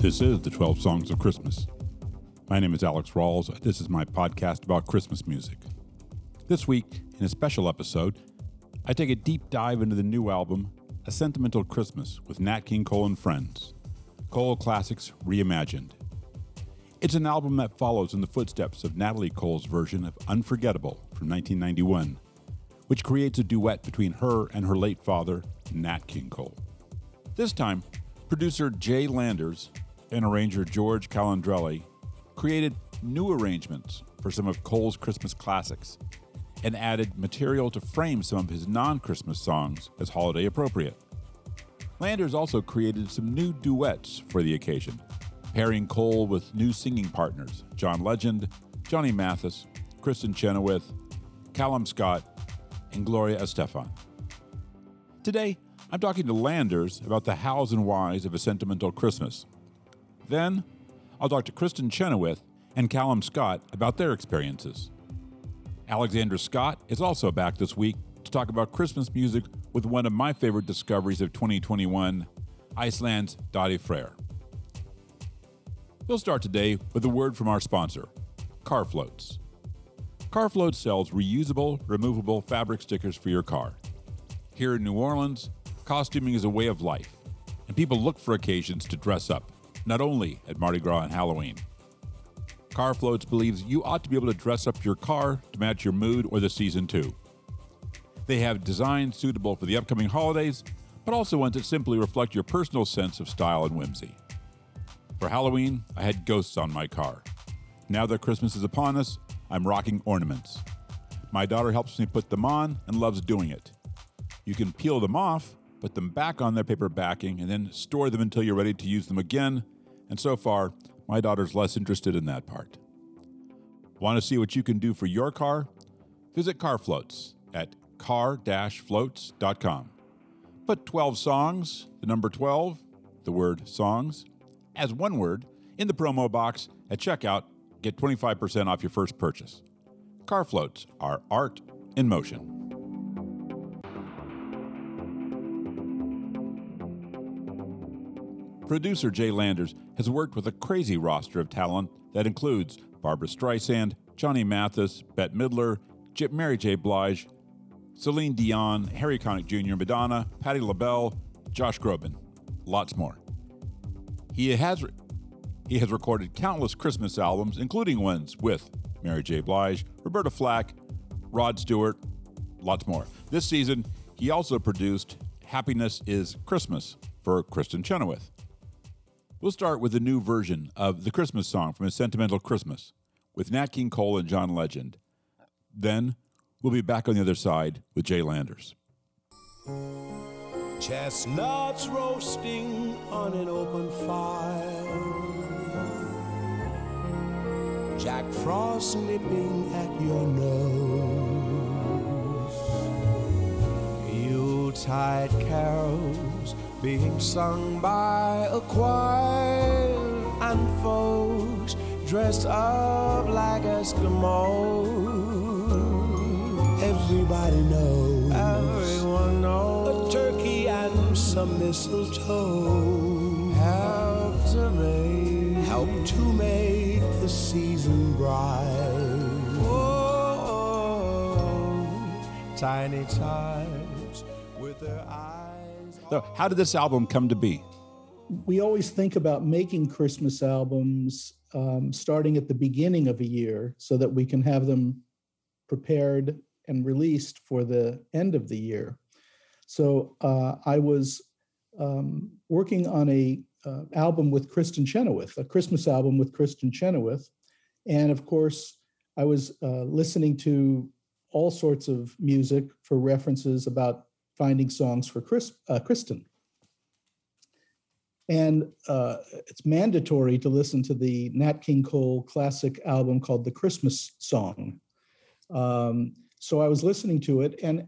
This is the 12 Songs of Christmas. My name is Alex Rawls. This is my podcast about Christmas music. This week, in a special episode, I take a deep dive into the new album, A Sentimental Christmas, with Nat King Cole and Friends. Cole Classics Reimagined. It's an album that follows in the footsteps of Natalie Cole's version of Unforgettable from 1991, which creates a duet between her and her late father, Nat King Cole. This time, producer Jay Landers and arranger George Calandrelli created new arrangements for some of Cole's Christmas classics and added material to frame some of his non Christmas songs as holiday appropriate. Landers also created some new duets for the occasion, pairing Cole with new singing partners John Legend, Johnny Mathis, Kristin Chenoweth, Callum Scott, and Gloria Estefan. Today, I'm talking to Landers about the hows and whys of a sentimental Christmas. Then, I'll talk to Kristin Chenoweth and Callum Scott about their experiences. Alexandra Scott is also back this week to talk about Christmas music with one of my favorite discoveries of 2021, Iceland's Daði Freyr. We'll start today with a word from our sponsor, Car Floats. Car Floats sells reusable, removable fabric stickers for your car. Here in New Orleans, costuming is a way of life, and people look for occasions to dress up, not only at Mardi Gras and Halloween. Car Floats believes you ought to be able to dress up your car to match your mood or the season too. They have designs suitable for the upcoming holidays, but also ones that simply reflect your personal sense of style and whimsy. For Halloween, I had ghosts on my car. Now that Christmas is upon us, I'm rocking ornaments. My daughter helps me put them on and loves doing it. You can peel them off, put them back on their paper backing, and then store them until you're ready to use them again. And so far, my daughter's less interested in that part. Want to see what you can do for your car? Visit Car Floats at car-floats.com. Put 12 songs, the number 12, the word songs, as one word in the promo box at checkout. Get 25% off your first purchase. Car Floats are art in motion. Producer Jay Landers has worked with a crazy roster of talent that includes Barbra Streisand, Johnny Mathis, Bette Midler, Mary J. Blige, Celine Dion, Harry Connick Jr., Madonna, Patti LaBelle, Josh Groban, lots more. He has re- he has recorded countless Christmas albums, including ones with Mary J. Blige, Roberta Flack, Rod Stewart, lots more. This season, he also produced Happiness is Christmas for Kristin Chenoweth. We'll start with a new version of the Christmas song from A Sentimental Christmas with Nat King Cole and John Legend. Then we'll be back on the other side with Jay Landers. Chestnuts roasting on an open fire. Jack Frost nipping at your nose. Yuletide carols being sung by a choir and folks dressed up like Eskimos. Everybody knows. Everyone knows. A turkey and some mistletoe help to make help to make the season bright. Oh, oh, oh. tiny tots with their eyes. So, how did this album come to be? we always think about making Christmas albums um, starting at the beginning of a year so that we can have them prepared and released for the end of the year. So uh, I was um, working on a uh, album with Kristin Chenoweth, a Christmas album with Kristin Chenoweth, and of course I was uh, listening to all sorts of music for references about finding songs for Chris, uh, Kristin. And uh, it's mandatory to listen to the Nat King Cole classic album called The Christmas Song. Um, so I was listening to it, and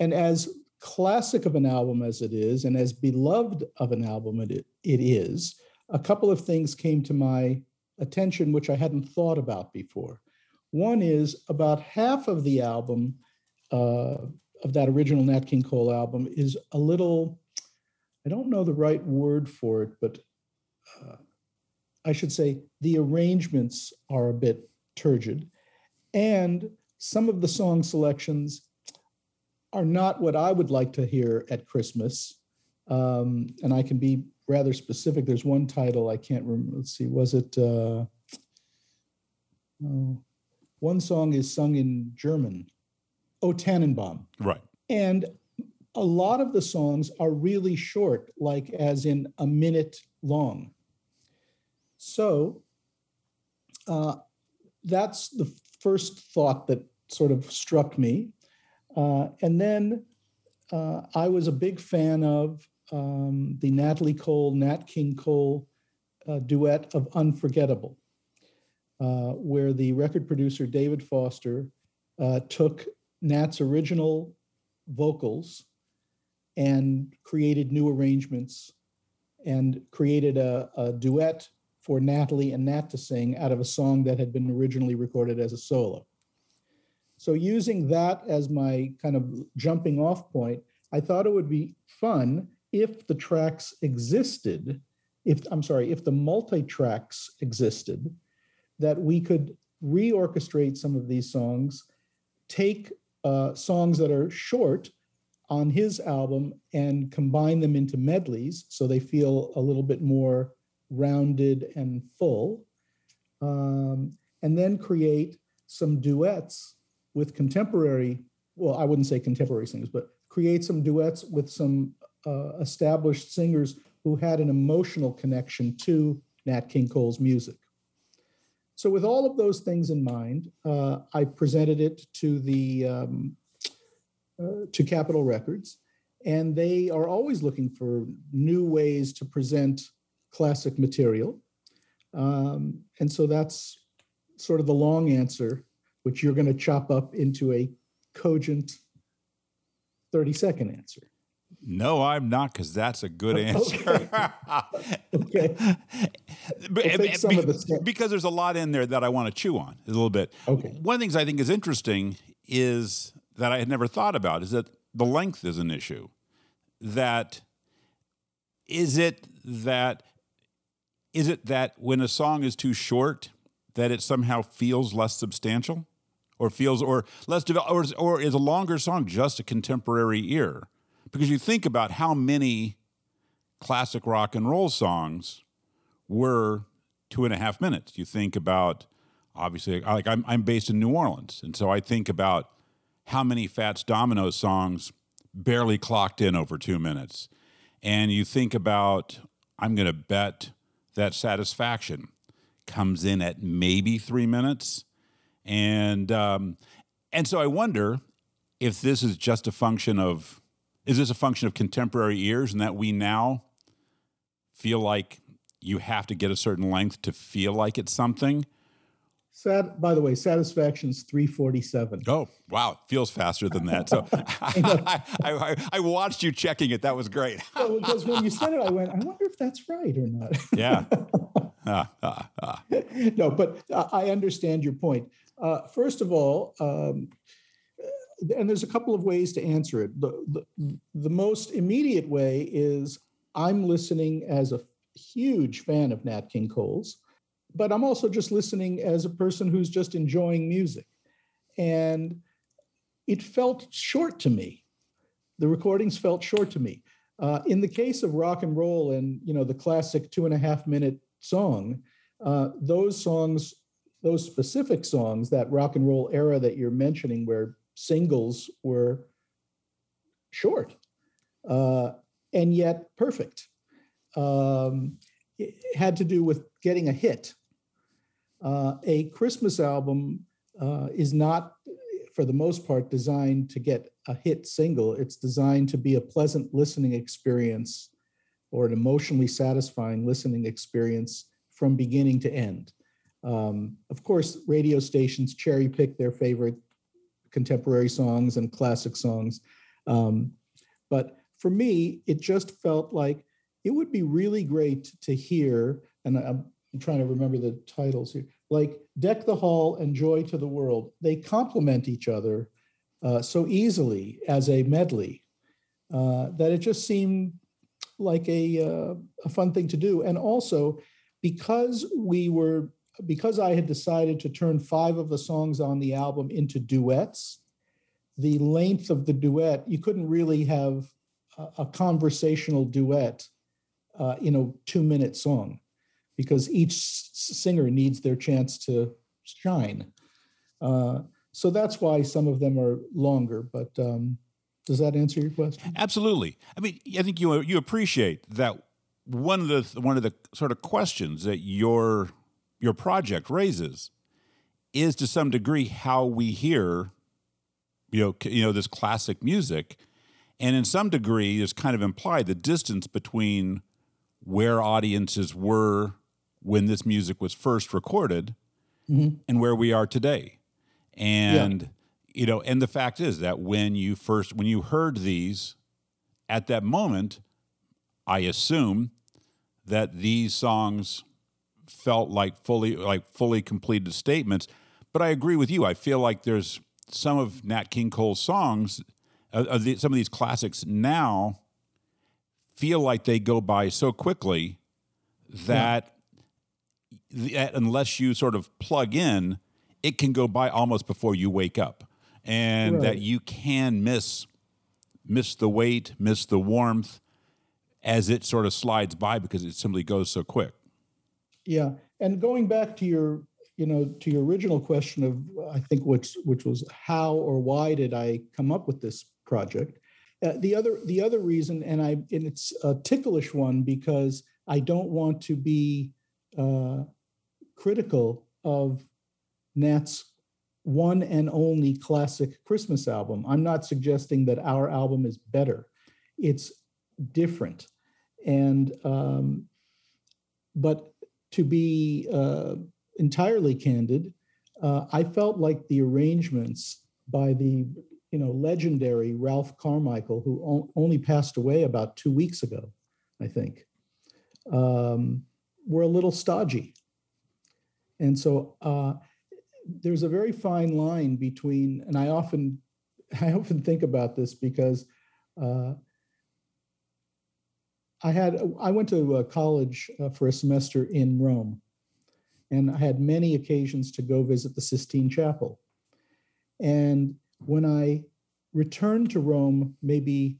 and as classic of an album as it is, and as beloved of an album it, it is, a couple of things came to my attention which I hadn't thought about before. One is about half of the album uh, of that original Nat King Cole album is a little I don't know the right word for it, but uh, I should say the arrangements are a bit turgid, and some of the song selections are not what I would like to hear at Christmas. Um, and I can be rather specific. There's one title I can't remember. Let's see, was it? Uh, oh, one song is sung in German. Oh, Tannenbaum. Right. And a lot of the songs are really short, like as in a minute long. So uh, that's the first thought that sort of struck me. Uh, and then uh, I was a big fan of um, the Natalie Cole, Nat King Cole uh, duet of Unforgettable, uh, where the record producer David Foster uh, took Nat's original vocals and created new arrangements and created a, a, duet for Natalie and Nat to sing out of a song that had been originally recorded as a solo. So, using that as my kind of jumping off point, I thought it would be fun if the tracks existed, if I'm sorry, if the multi tracks existed, that we could reorchestrate some of these songs, take uh, songs that are short on his album and combine them into medleys so they feel a little bit more rounded and full. Um, and then create some duets with contemporary, well, I wouldn't say contemporary singers, but create some duets with some uh, established singers who had an emotional connection to Nat King Cole's music. So, with all of those things in mind, uh, I presented it to the um, uh, to Capitol Records, and they are always looking for new ways to present classic material. Um, and so that's sort of the long answer, which you're going to chop up into a cogent 30 second answer. No, I'm not, because that's a good answer. okay. We'll because there's a lot in there that I want to chew on a little bit. Okay. One of the things I think is interesting is that I had never thought about is that the length is an issue. That is it that is it that when a song is too short that it somehow feels less substantial or feels or less developed or, or is a longer song just a contemporary ear because you think about how many classic rock and roll songs were two and a half minutes. You think about obviously like I'm I'm based in New Orleans, and so I think about how many Fats Domino songs barely clocked in over two minutes, and you think about I'm going to bet that Satisfaction comes in at maybe three minutes, and um, and so I wonder if this is just a function of is this a function of contemporary ears and that we now feel like you have to get a certain length to feel like it's something? Sat, by the way, satisfaction's 347. Oh, wow. Feels faster than that. So I, I, I, watched you checking it. That was great. well, because when you said it, I went, I wonder if that's right or not. yeah. Ah, ah, ah. No, but I understand your point. Uh, first of all, um, and there's a couple of ways to answer it. The, the, the most immediate way is I'm listening as a huge fan of Nat King Cole's, but I'm also just listening as a person who's just enjoying music. And it felt short to me. The recordings felt short to me. Uh, in the case of rock and roll and you know the classic two and a half minute song, uh, those songs, those specific songs, that rock and roll era that you're mentioning, where singles were short uh, and yet perfect. Um, it had to do with getting a hit. Uh, a Christmas album uh, is not, for the most part, designed to get a hit single. It's designed to be a pleasant listening experience or an emotionally satisfying listening experience from beginning to end. Um, of course, radio stations cherry pick their favorite contemporary songs and classic songs. Um, but for me, it just felt like it would be really great to hear, and I'm, I'm trying to remember the titles here, like Deck the Hall and Joy to the World. They complement each other uh, so easily as a medley uh, that it just seemed like a, uh, a fun thing to do. And also, because we were because I had decided to turn five of the songs on the album into duets, the length of the duet, you couldn't really have a, a conversational duet uh, in a two minute song because each s- singer needs their chance to shine. Uh, so that's why some of them are longer. But um, does that answer your question? Absolutely. I mean, I think you you appreciate that one of the one of the sort of questions that your your project raises is to some degree how we hear you know you know this classic music. And in some degree is kind of implied the distance between where audiences were when this music was first recorded Mhm. and where we are today. And you know and the fact is that when you first when you heard these at that moment i assume that these songs felt like fully like fully completed statements but i agree with you. I feel like there's some of nat king cole's songs uh, of the, some of these classics now feel like they go by so quickly that, that unless you sort of plug in it can go by almost before you wake up. And that you can miss miss the weight miss the warmth as it sort of slides by because it simply goes so quick Yeah, and going back to your, you know, to your original question of, I think which which was how or why did I come up with this project? Uh, the other the other reason, and I and it's a ticklish one because I don't want to be uh, critical of Nat's one and only classic Christmas album. I'm not suggesting that our album is better. It's different, and um, but to be uh, entirely candid, uh, I felt like the arrangements by the you know legendary Ralph Carmichael, who only passed away about two weeks ago, I think, um, were a little stodgy, and so uh, there's a very fine line between, and I often I often think about this because. I had I went to uh, college uh, for a semester in Rome, and I had many occasions to go visit the Sistine Chapel. And when I returned to Rome, maybe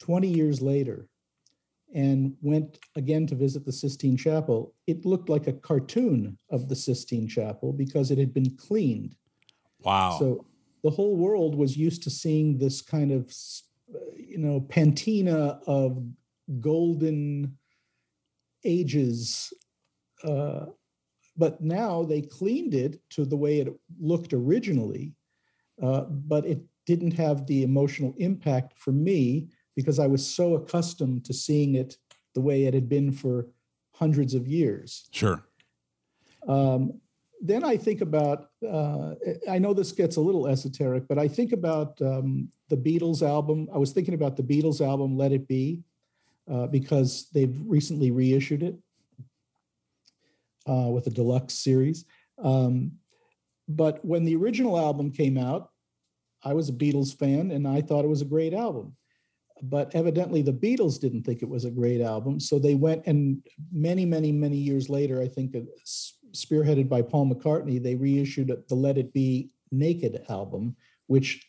20 years later, and went again to visit the Sistine Chapel, it looked like a cartoon of the Sistine Chapel because it had been cleaned. wow So the whole world was used to seeing this kind of, uh, you know, patina of golden ages. Uh, but now they cleaned it to the way it looked originally, uh, but it didn't have the emotional impact for me because I was so accustomed to seeing it the way it had been for hundreds of years. sure Um, then I think about, uh, I know this gets a little esoteric, but I think about um, the Beatles album. I was thinking about the Beatles album, Let It Be, uh, because they've recently reissued it uh, with a deluxe series. Um, but when the original album came out, I was a Beatles fan and I thought it was a great album. But evidently, the Beatles didn't think it was a great album. So they went and many, many, many years later, I think spearheaded by Paul McCartney, they reissued the Let It Be Naked album, which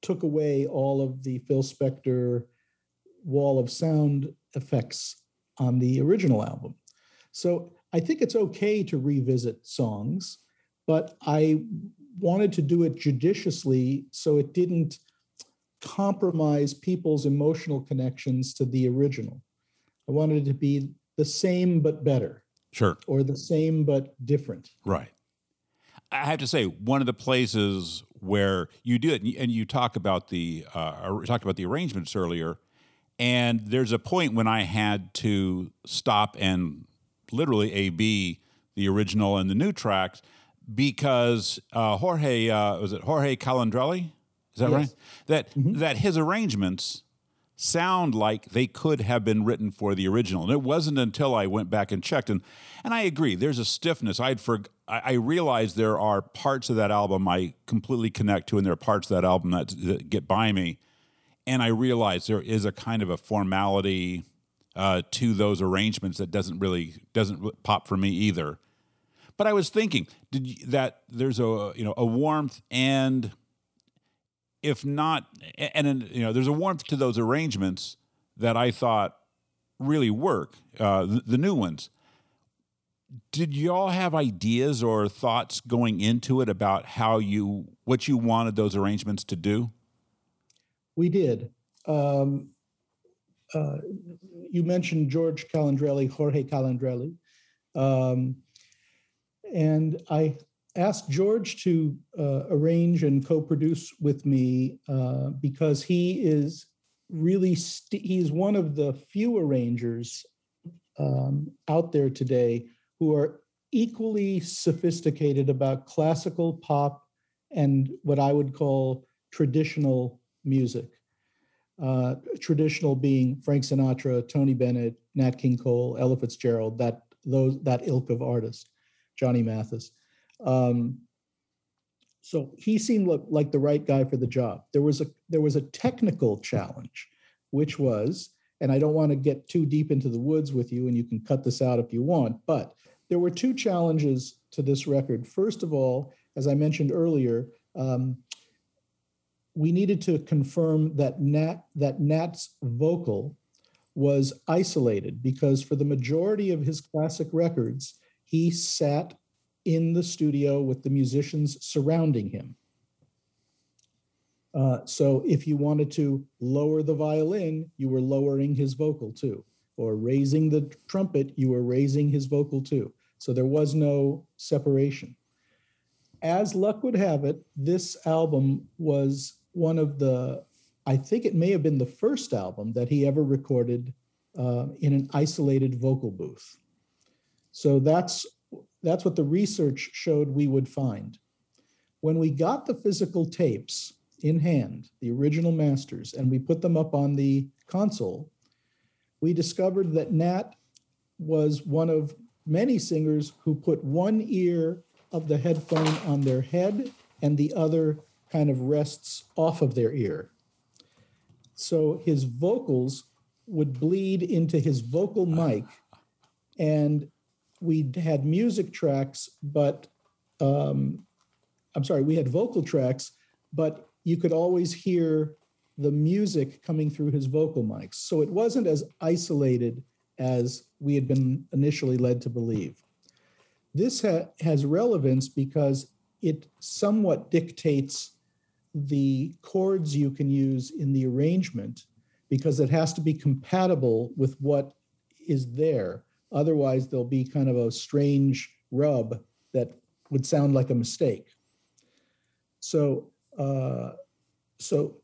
took away all of the Phil Spector wall of sound effects on the original album. So I think it's okay to revisit songs, but I wanted to do it judiciously so it didn't compromise people's emotional connections to the original. I wanted it to be the same but better sure or the same but different. Right. I have to say, one of the places where you do it, and you- talk about the uh, talked about the arrangements earlier, and there's a point when I had to stop and literally A B the original and the new tracks because uh, Jorge uh, was it Jorge Calandrelli? Is that Yes. right? That that his arrangements sound like they could have been written for the original. And it wasn't until I went back and checked, and and I agree. There's a stiffness. I'd for I, I realized there are parts of that album I completely connect to, and there are parts of that album that, that get by me. And I realized there is a kind of a formality, uh, to those arrangements that doesn't really doesn't pop for me either. But I was thinking did you, that there's a you know a warmth and if not and you know there's a warmth to those arrangements that I thought really work uh, the, the new ones. Did y'all have ideas or thoughts going into it about how you what you wanted those arrangements to do? We did. Um, uh, you mentioned George Calandrelli, Jorge Calandrelli. Um, and I asked George to uh, arrange and co-produce with me uh, because he is really st- he's one of the few arrangers um, out there today who are equally sophisticated about classical pop and what I would call traditional music uh, traditional being Frank Sinatra, Tony Bennett, Nat King Cole, Ella Fitzgerald, that those that ilk of artist, Johnny Mathis. Um, so he seemed like the right guy for the job. There was a there was a technical challenge, which was, and I don't want to get too deep into the woods with you, and you can cut this out if you want, but there were two challenges to this record. First of all, as I mentioned earlier, um, we needed to confirm that Nat that Nat's vocal was isolated because for the majority of his classic records, he sat in the studio with the musicians surrounding him. Uh, so if you wanted to lower the violin, you were lowering his vocal too, or raising the trumpet, you were raising his vocal too. So there was no separation. As luck would have it, this album was one of the, I think it may have been the first album that he ever recorded uh, in an isolated vocal booth. So that's that's what the research showed we would find. When we got the physical tapes in hand, the original masters, and we put them up on the console, we discovered that Nat was one of many singers who put one ear of the headphone on their head and the other kind of rests off of their ear. So his vocals would bleed into his vocal mic, and we had music tracks, but um, I'm sorry, we had vocal tracks, but you could always hear the music coming through his vocal mics. So it wasn't as isolated as we had been initially led to believe. This ha- has relevance because it somewhat dictates the chords you can use in the arrangement because it has to be compatible with what is there. Otherwise, there'll be kind of a strange rub that would sound like a mistake. So, uh, so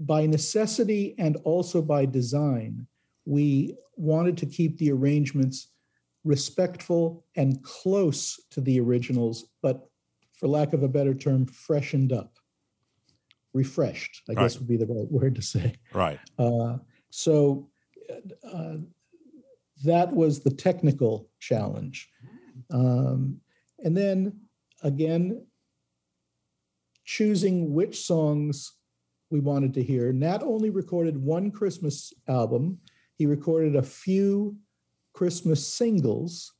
by necessity and also by design, we wanted to keep the arrangements respectful and close to the originals, but for lack of a better term, freshened up refreshed, I right. guess would be the right word to say. Right. Uh, so uh, that was the technical challenge. Um, and then again, choosing which songs we wanted to hear. Nat only recorded one Christmas album. He recorded a few Christmas singles.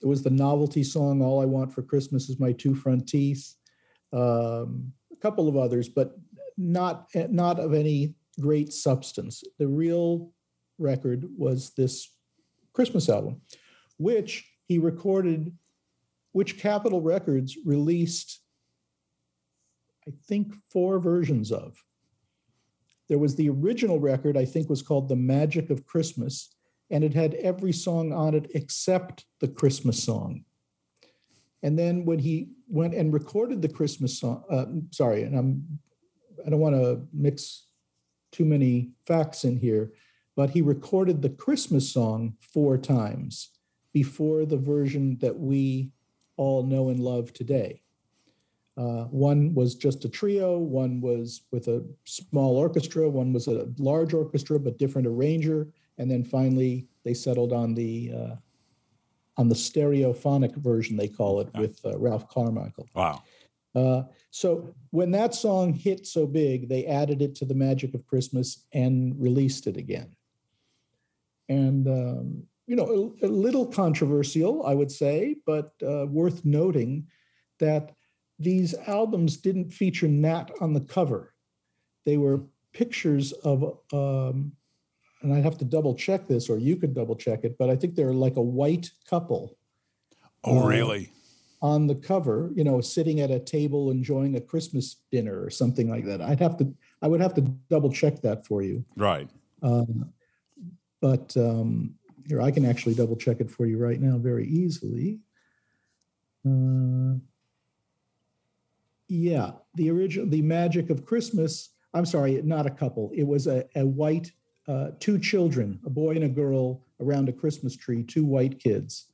There was the novelty song, All I Want for Christmas is My Two Front Teeth, um, a couple of others, but not not of any great substance. The real record was this Christmas album, which he recorded, which Capitol Records released, I think, four versions of. There was the original record, I think, was called The Magic of Christmas, and it had every song on it except the Christmas song. And then when he went and recorded the Christmas song, uh, sorry, and I'm I don't want to mix too many facts in here, but he recorded the Christmas song four times before the version that we all know and love today. Uh, one was just a trio, one was with a small orchestra, one was a large orchestra but different arranger, and then finally they settled on the uh, on the stereophonic version they call it with uh, Ralph Carmichael. Wow. Uh, so when that song hit so big, they added it to the Magic of Christmas and released it again. and um, you know, a, a, little controversial, I would say, but uh, worth noting that these albums didn't feature Nat on the cover. They were pictures of, um, and I'd have to double check this, or you could double check it, but I think they're like a white couple. Oh, uh, really? On the cover, you know, sitting at a table enjoying a Christmas dinner or something like that. I'd have to, I would have to double check that for you. Right. Um, but um, here, I can actually double check it for you right now very easily. Uh, yeah, the original, the magic of Christmas. I'm sorry, not a couple. It was a, a white, uh, two children, a boy and a girl around a Christmas tree, two white kids.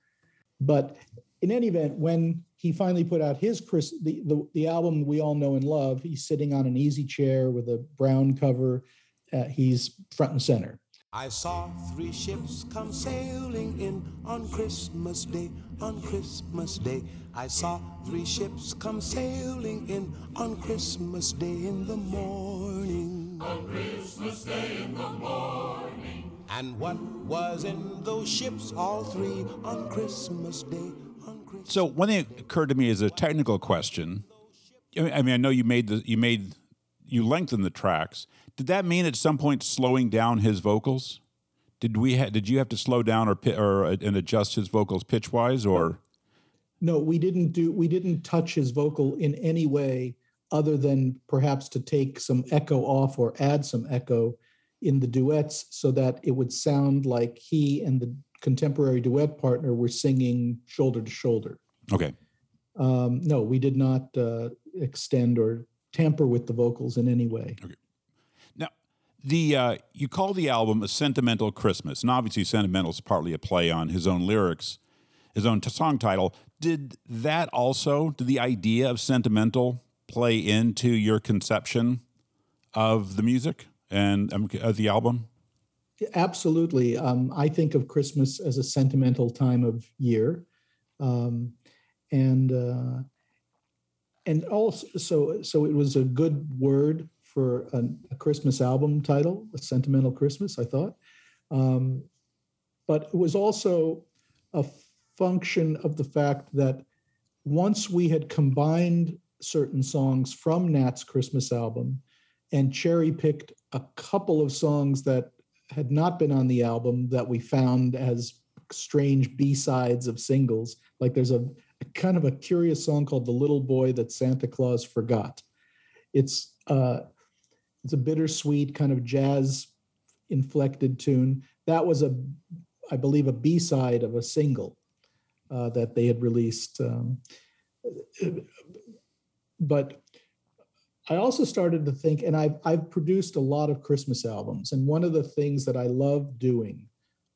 But in any event, when he finally put out his Chris, the, the, the album we all know and love, he's sitting on an easy chair with a brown cover. Uh, he's front and center. I saw three ships come sailing in on Christmas Day, on Christmas Day. I saw three ships come sailing in on Christmas Day in the morning. On Christmas Day in the morning. And what was in those ships, all three, on Christmas Day? So one thing occurred to me as a technical question. I mean, I know you made the you made you lengthened the tracks did that mean at some point slowing down his vocals? Did we ha- did you have to slow down or or uh, and adjust his vocals pitch wise or? No, we didn't do. We didn't touch his vocal in any way other than perhaps to take some echo off or add some echo in the duets so that it would sound like he and the contemporary duet partner were singing shoulder to shoulder. Okay. Um, no, we did not uh, extend or tamper with the vocals in any way. Okay Now, the uh, you call the album a sentimental Christmas, and obviously sentimental is partly a play on his own lyrics, his own t- song title. Did that also, did the idea of sentimental play into your conception of the music and um, of the album? Absolutely. Um, I think of Christmas as a sentimental time of year, um, and uh, and also so so it was a good word for an, a Christmas album title, A Sentimental Christmas, I thought. Um, but it was also a function of the fact that once we had combined certain songs from Nat's Christmas album and cherry picked a couple of songs that had not been on the album that we found as strange B-sides of singles. Like there's a, a kind of a curious song called The Little Boy That Santa Claus Forgot. It's uh, it's a bittersweet kind of jazz inflected tune. That was a, I believe, a B side of a single uh, that they had released. Um, but I also started to think, and I've, I've produced a lot of Christmas albums, and one of the things that I love doing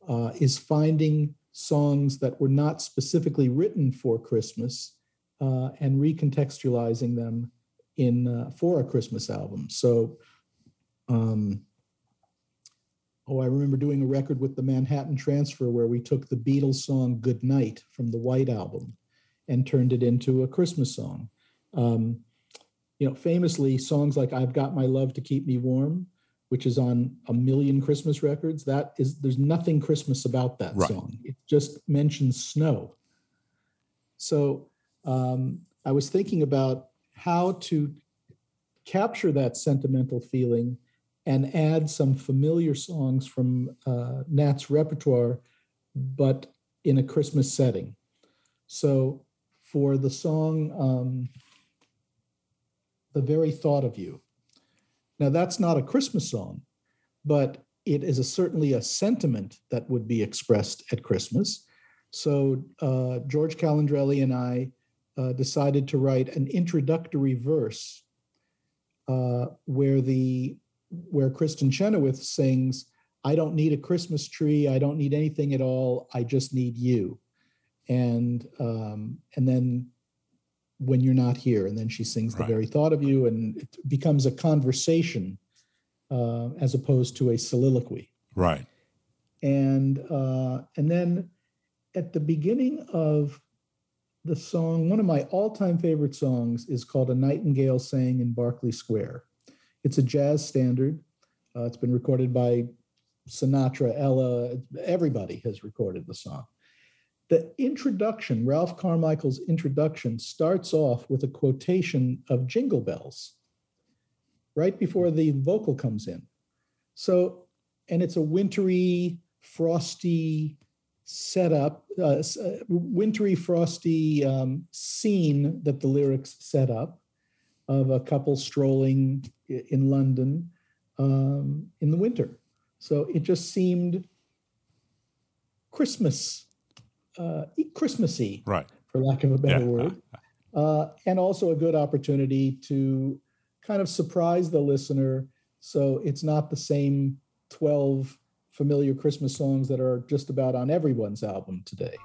uh, is finding songs that were not specifically written for Christmas uh, and recontextualizing them in uh, for a Christmas album. So um, oh, I remember doing a record with the Manhattan Transfer where we took the Beatles song Good Night from the White Album and turned it into a Christmas song. Um, you know, famously, songs like I've Got My Love to Keep Me Warm, which is on a million Christmas records, that is, there's nothing Christmas about that right. song. It just mentions snow. So um, I was thinking about how to capture that sentimental feeling and add some familiar songs from uh, Nat's repertoire, but in a Christmas setting. So for the song, um, The Very Thought of You. Now, that's not a Christmas song, but it is a, certainly a sentiment that would be expressed at Christmas. So uh, George Calandrelli and I uh, decided to write an introductory verse uh, where the where Kristin Chenoweth sings, I don't need a Christmas tree. I don't need anything at all. I just need you. And um, and then when you're not here, and then she sings right. the very thought of you, and it becomes a conversation uh, as opposed to a soliloquy. Right. And uh, and then at the beginning of the song, one of my all-time favorite songs is called "A Nightingale Sang in Berkeley Square." It's a jazz standard. Uh, it's been recorded by Sinatra, Ella, everybody has recorded the song. The introduction, Ralph Carmichael's introduction, starts off with a quotation of Jingle Bells right before the vocal comes in. So, and it's a wintry, frosty setup, uh, uh, wintry, frosty um, scene that the lyrics set up of a couple strolling in London um, in the winter. So it just seemed Christmas, uh, Christmassy, right? For lack of a better yeah. word, uh, and also a good opportunity to kind of surprise the listener. So it's not the same twelve familiar Christmas songs that are just about on everyone's album today.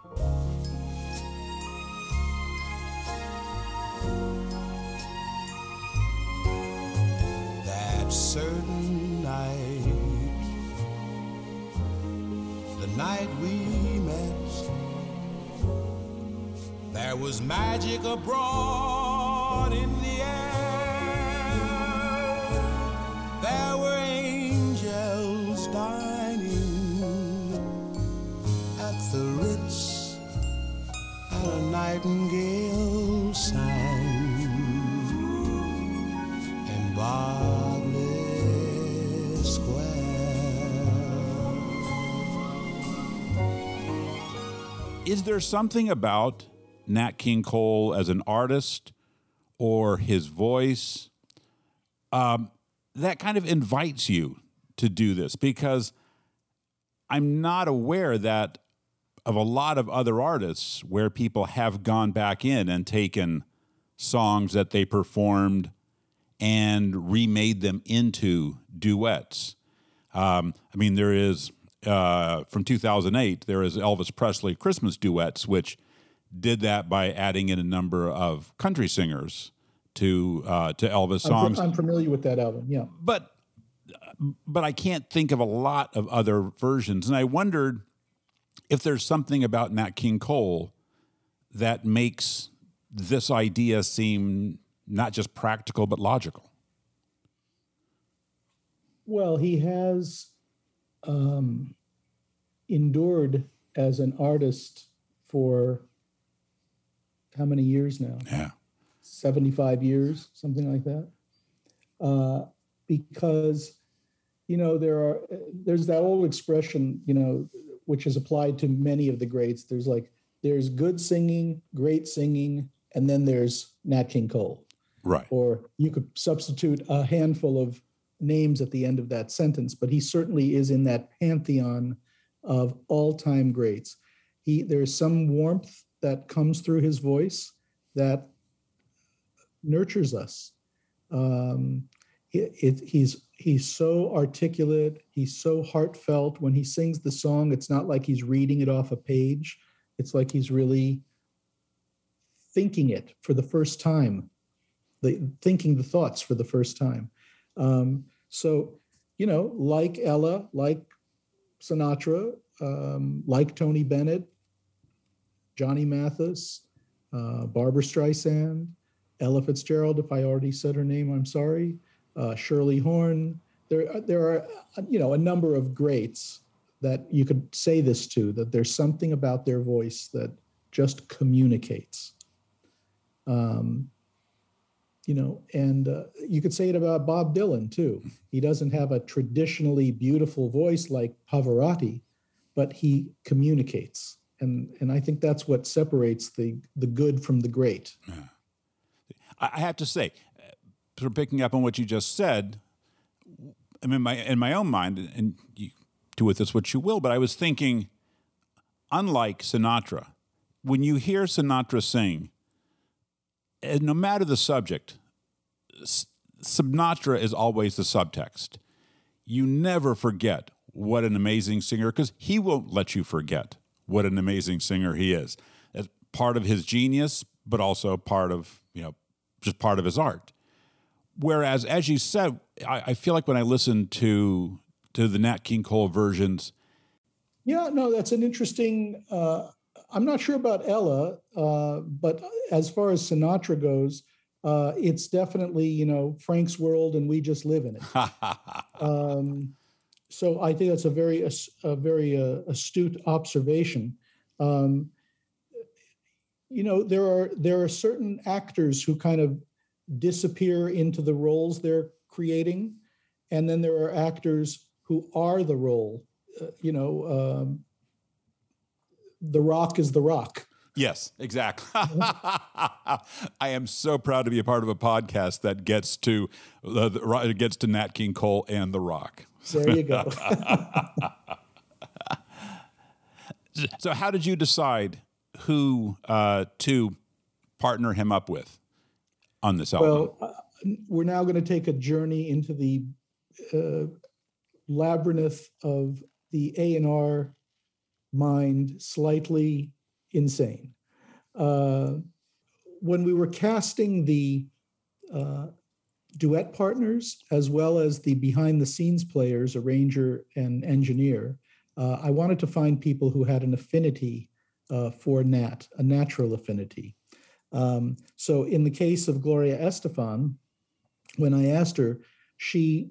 Was magic abroad in the air. There were angels the Ritz and a nightingale sang. Is there something about Nat King Cole as an artist or his voice um, that kind of invites you to do this? Because I'm not aware that of a lot of other artists where people have gone back in and taken songs that they performed and remade them into duets. Um, I mean, there is uh, from 2008, there is Elvis Presley Christmas duets, which did that by adding in a number of country singers to uh, to Elvis songs. I'm, familiar with that album, yeah. But but I can't think of a lot of other versions, and I wondered if there's something about Nat King Cole that makes this idea seem not just practical but logical. Well, he has um, endured as an artist for how many years now? Yeah. 75 years, something like that. Uh, because, you know, there are, there's that old expression, you know, which is applied to many of the greats. There's like there's good singing, great singing, and then there's Nat King Cole. Right. Or you could substitute a handful of names at the end of that sentence, but he certainly is in that pantheon of all-time greats. He there's some warmth that comes through his voice that nurtures us. Um, it, it, he's he's so articulate he's so heartfelt. When he sings the song it's not like he's reading it off a page. It's like he's really thinking it for the first time the thinking the thoughts for the first time. Um, so you know like ella like sinatra um, like tony bennett johnny mathis uh, barbra streisand ella fitzgerald if i already said her name i'm sorry uh, Shirley Horn. There, there are, you know, a number of greats that you could say this to. That there's something about their voice that just communicates. Um, you know, and uh, you could say it about Bob Dylan too. He doesn't have a traditionally beautiful voice like Pavarotti, but he communicates, and and I think that's what separates the the good from the great. I have to say, uh, sort of picking up on what you just said, I mean, my in my own mind, and you do with this what you will, but I was thinking, unlike Sinatra, when you hear Sinatra sing, and no matter the subject, Sinatra is always the subtext. You never forget what an amazing singer, because he won't let you forget what an amazing singer he is. As part of his genius, but also part of, you know, just part of his art. Whereas, as you said, I, I feel like when I listen to to the Nat King Cole versions, yeah, no, that's an interesting. Uh, I'm not sure about Ella, uh, but as far as Sinatra goes, uh, it's definitely you know Frank's world, and we just live in it. um, so I think that's a very a very uh, astute observation. Um, you know, there are there are certain actors who kind of disappear into the roles they're creating, and then there are actors who are the role. Uh, you know, um, the Rock is the Rock. Yes, exactly. I am so proud to be a part of a podcast that gets to uh, gets to Nat King Cole and The Rock. There you go. so, how did you decide who uh, to partner him up with on this album? Well, uh, we're now going to take a journey into the uh, labyrinth of the A and R mind, slightly insane. Uh, when we were casting the uh, duet partners as well as the behind the scenes players, arranger and engineer, uh, I wanted to find people who had an affinity uh, for Nat, a natural affinity. Um, so in the case of Gloria Estefan, when I asked her, she,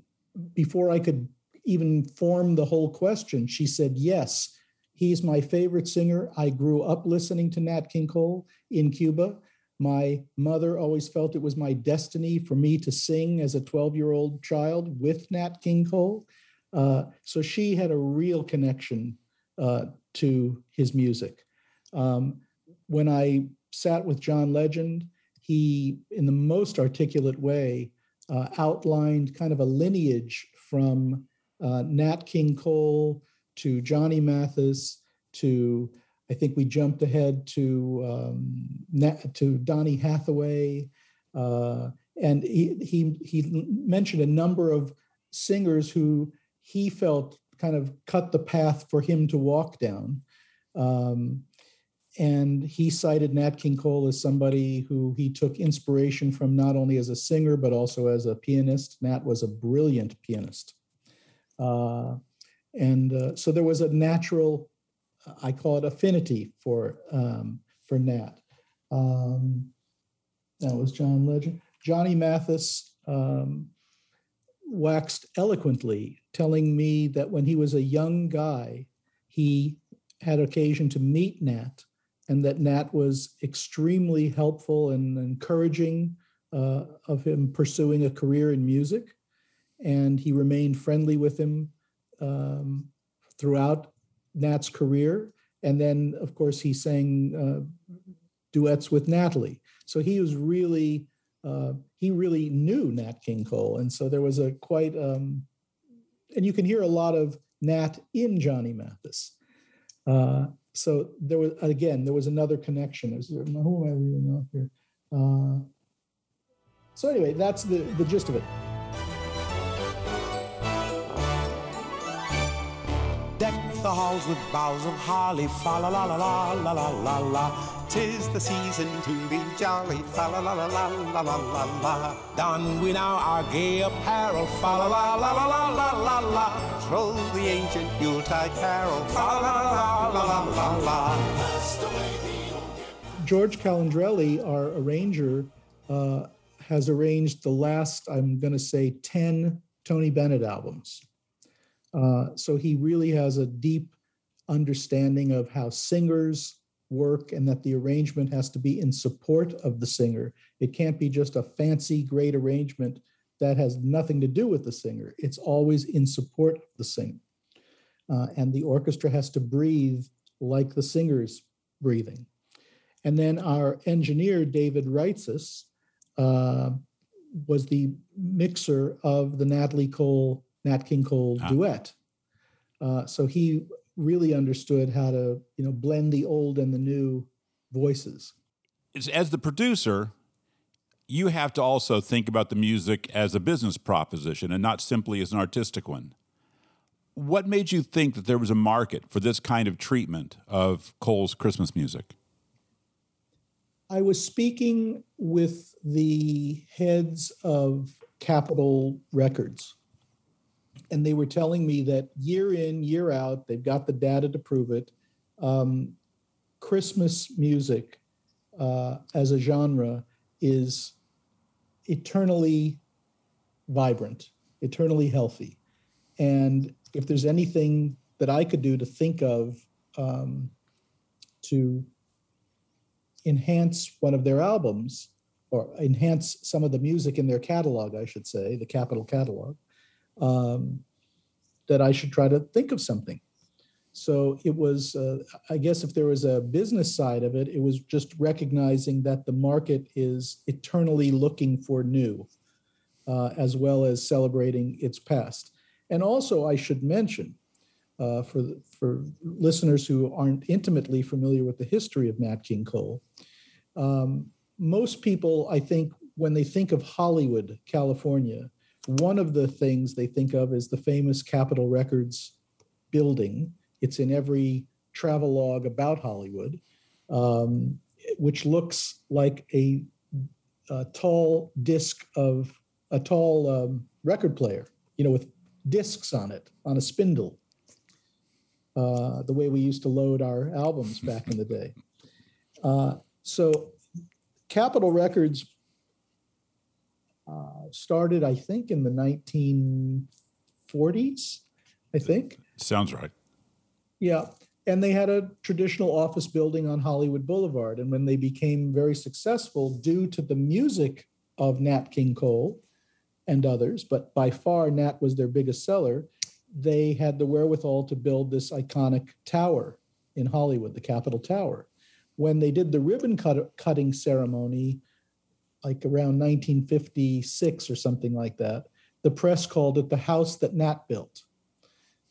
before I could even form the whole question, she said, Yes, he's my favorite singer. I grew up listening to Nat King Cole in Cuba. My mother always felt it was my destiny for me to sing as a 12 year old child with Nat King Cole. Uh, so she had a real connection uh, to his music. Um, when I sat with John Legend, he, in the most articulate way, uh, outlined kind of a lineage from uh, Nat King Cole to Johnny Mathis to I think we jumped ahead to um, to Donny Hathaway, uh, and he, he he mentioned a number of singers who he felt kind of cut the path for him to walk down. Um, and he cited Nat King Cole as somebody who he took inspiration from not only as a singer but also as a pianist. Nat was a brilliant pianist, uh, and uh, so there was a natural, I call it affinity for um, for Nat. Um, that was John Legend. Johnny Mathis um, waxed eloquently, telling me that when he was a young guy, he had occasion to meet Nat and that Nat was extremely helpful and encouraging uh, of him pursuing a career in music. And he remained friendly with him um, throughout Nat's career. And then, of course, he sang uh, duets with Natalie. So he was really, uh, he really knew Nat King Cole. And so there was a quite, um, and you can hear a lot of Nat in Johnny Mathis. Uh, so there was again there was another connection. Was, who am I leaving off here? Uh, so anyway, that's the the gist of it. The halls with boughs of holly, fa la la la la la la la la. Tis the season to be jolly, fa la la la la la la la la. Don we now our gay apparel, fa la la la la la la la la. Troll the ancient Yuletide carol, fa la la la la la la. George Calandrelli, our arranger, uh, has arranged the last, I'm going to say, 10 Tony Bennett albums. Uh, so he really has a deep understanding of how singers work and that the arrangement has to be in support of the singer. It can't be just a fancy, great arrangement that has nothing to do with the singer. It's always in support of the singer. Uh, and the orchestra has to breathe like the singer's breathing. And then our engineer, David Reitzas, uh, was the mixer of the Natalie Cole, Nat King Cole ah. duet. Uh, so he really understood how to you know blend the old and the new voices as the producer you have to also think about the music as a business proposition and not simply as an artistic one what made you think that there was a market for this kind of treatment of cole's christmas music i was speaking with the heads of capitol records and they were telling me that year in, year out, they've got the data to prove it. Um, Christmas music uh, as a genre is eternally vibrant, eternally healthy. And if there's anything that I could do to think of um, to enhance one of their albums or enhance some of the music in their catalog, I should say, the Capitol catalog, um, that I should try to think of something. So it was, uh, I guess, if there was a business side of it, it was just recognizing that the market is eternally looking for new, uh, as well as celebrating its past. And also, I should mention uh, for for listeners who aren't intimately familiar with the history of Nat King Cole, um, most people, I think, when they think of Hollywood, California, one of the things they think of is the famous Capitol Records building. It's in every travel log about Hollywood, um, which looks like a, a, tall disc of a tall um, record player, you know, with discs on it on a spindle. Uh, the way we used to load our albums back in the day. Uh, so, Capitol Records uh, started, I think, in the 1940s. I think sounds right. Yeah, and they had a traditional office building on Hollywood Boulevard. And when they became very successful, due to the music of Nat King Cole and others, but by far Nat was their biggest seller they had the wherewithal to build this iconic tower in Hollywood, the Capitol Tower. When they did the ribbon cut- cutting ceremony, like around 1956 or something like that, the press called it the house that Nat built.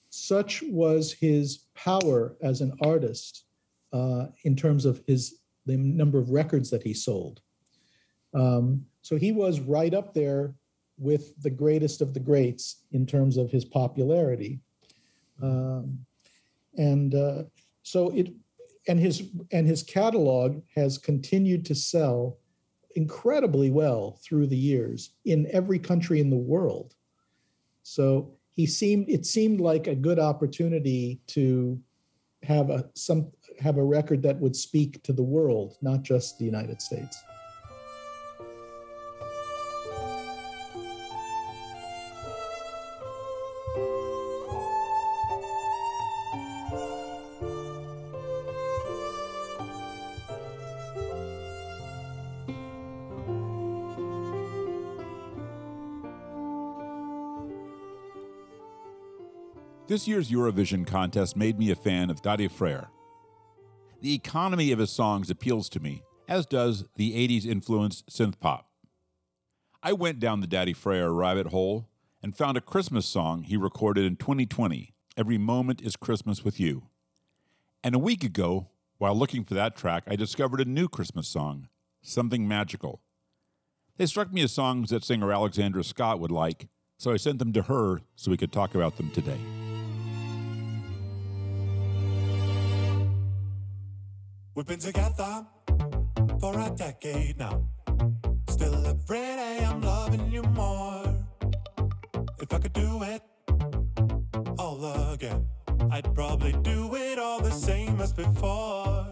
Such was his power as an artist uh, in terms of his the number of records that he sold. Um, so he was right up there with the greatest of the greats in terms of his popularity. Um, and uh, so it and his and his catalog has continued to sell incredibly well through the years in every country in the world. So he seemed it seemed like a good opportunity to have a some have a record that would speak to the world, not just the United States. This year's Eurovision contest made me a fan of Daði Freyr. The economy of his songs appeals to me, as does the 80s influenced synth pop. I went down the Daði Freyr rabbit hole and found a Christmas song he recorded in 2020, Every Moment is Christmas with You. And a week ago, while looking for that track, I discovered a new Christmas song, Something Magical. They struck me as songs that singer Alexandra Scott would like, so I sent them to her so we could talk about them today. We've been together for a decade now. Still every day I'm loving you more. If I could do it all again, I'd probably do it all the same as before.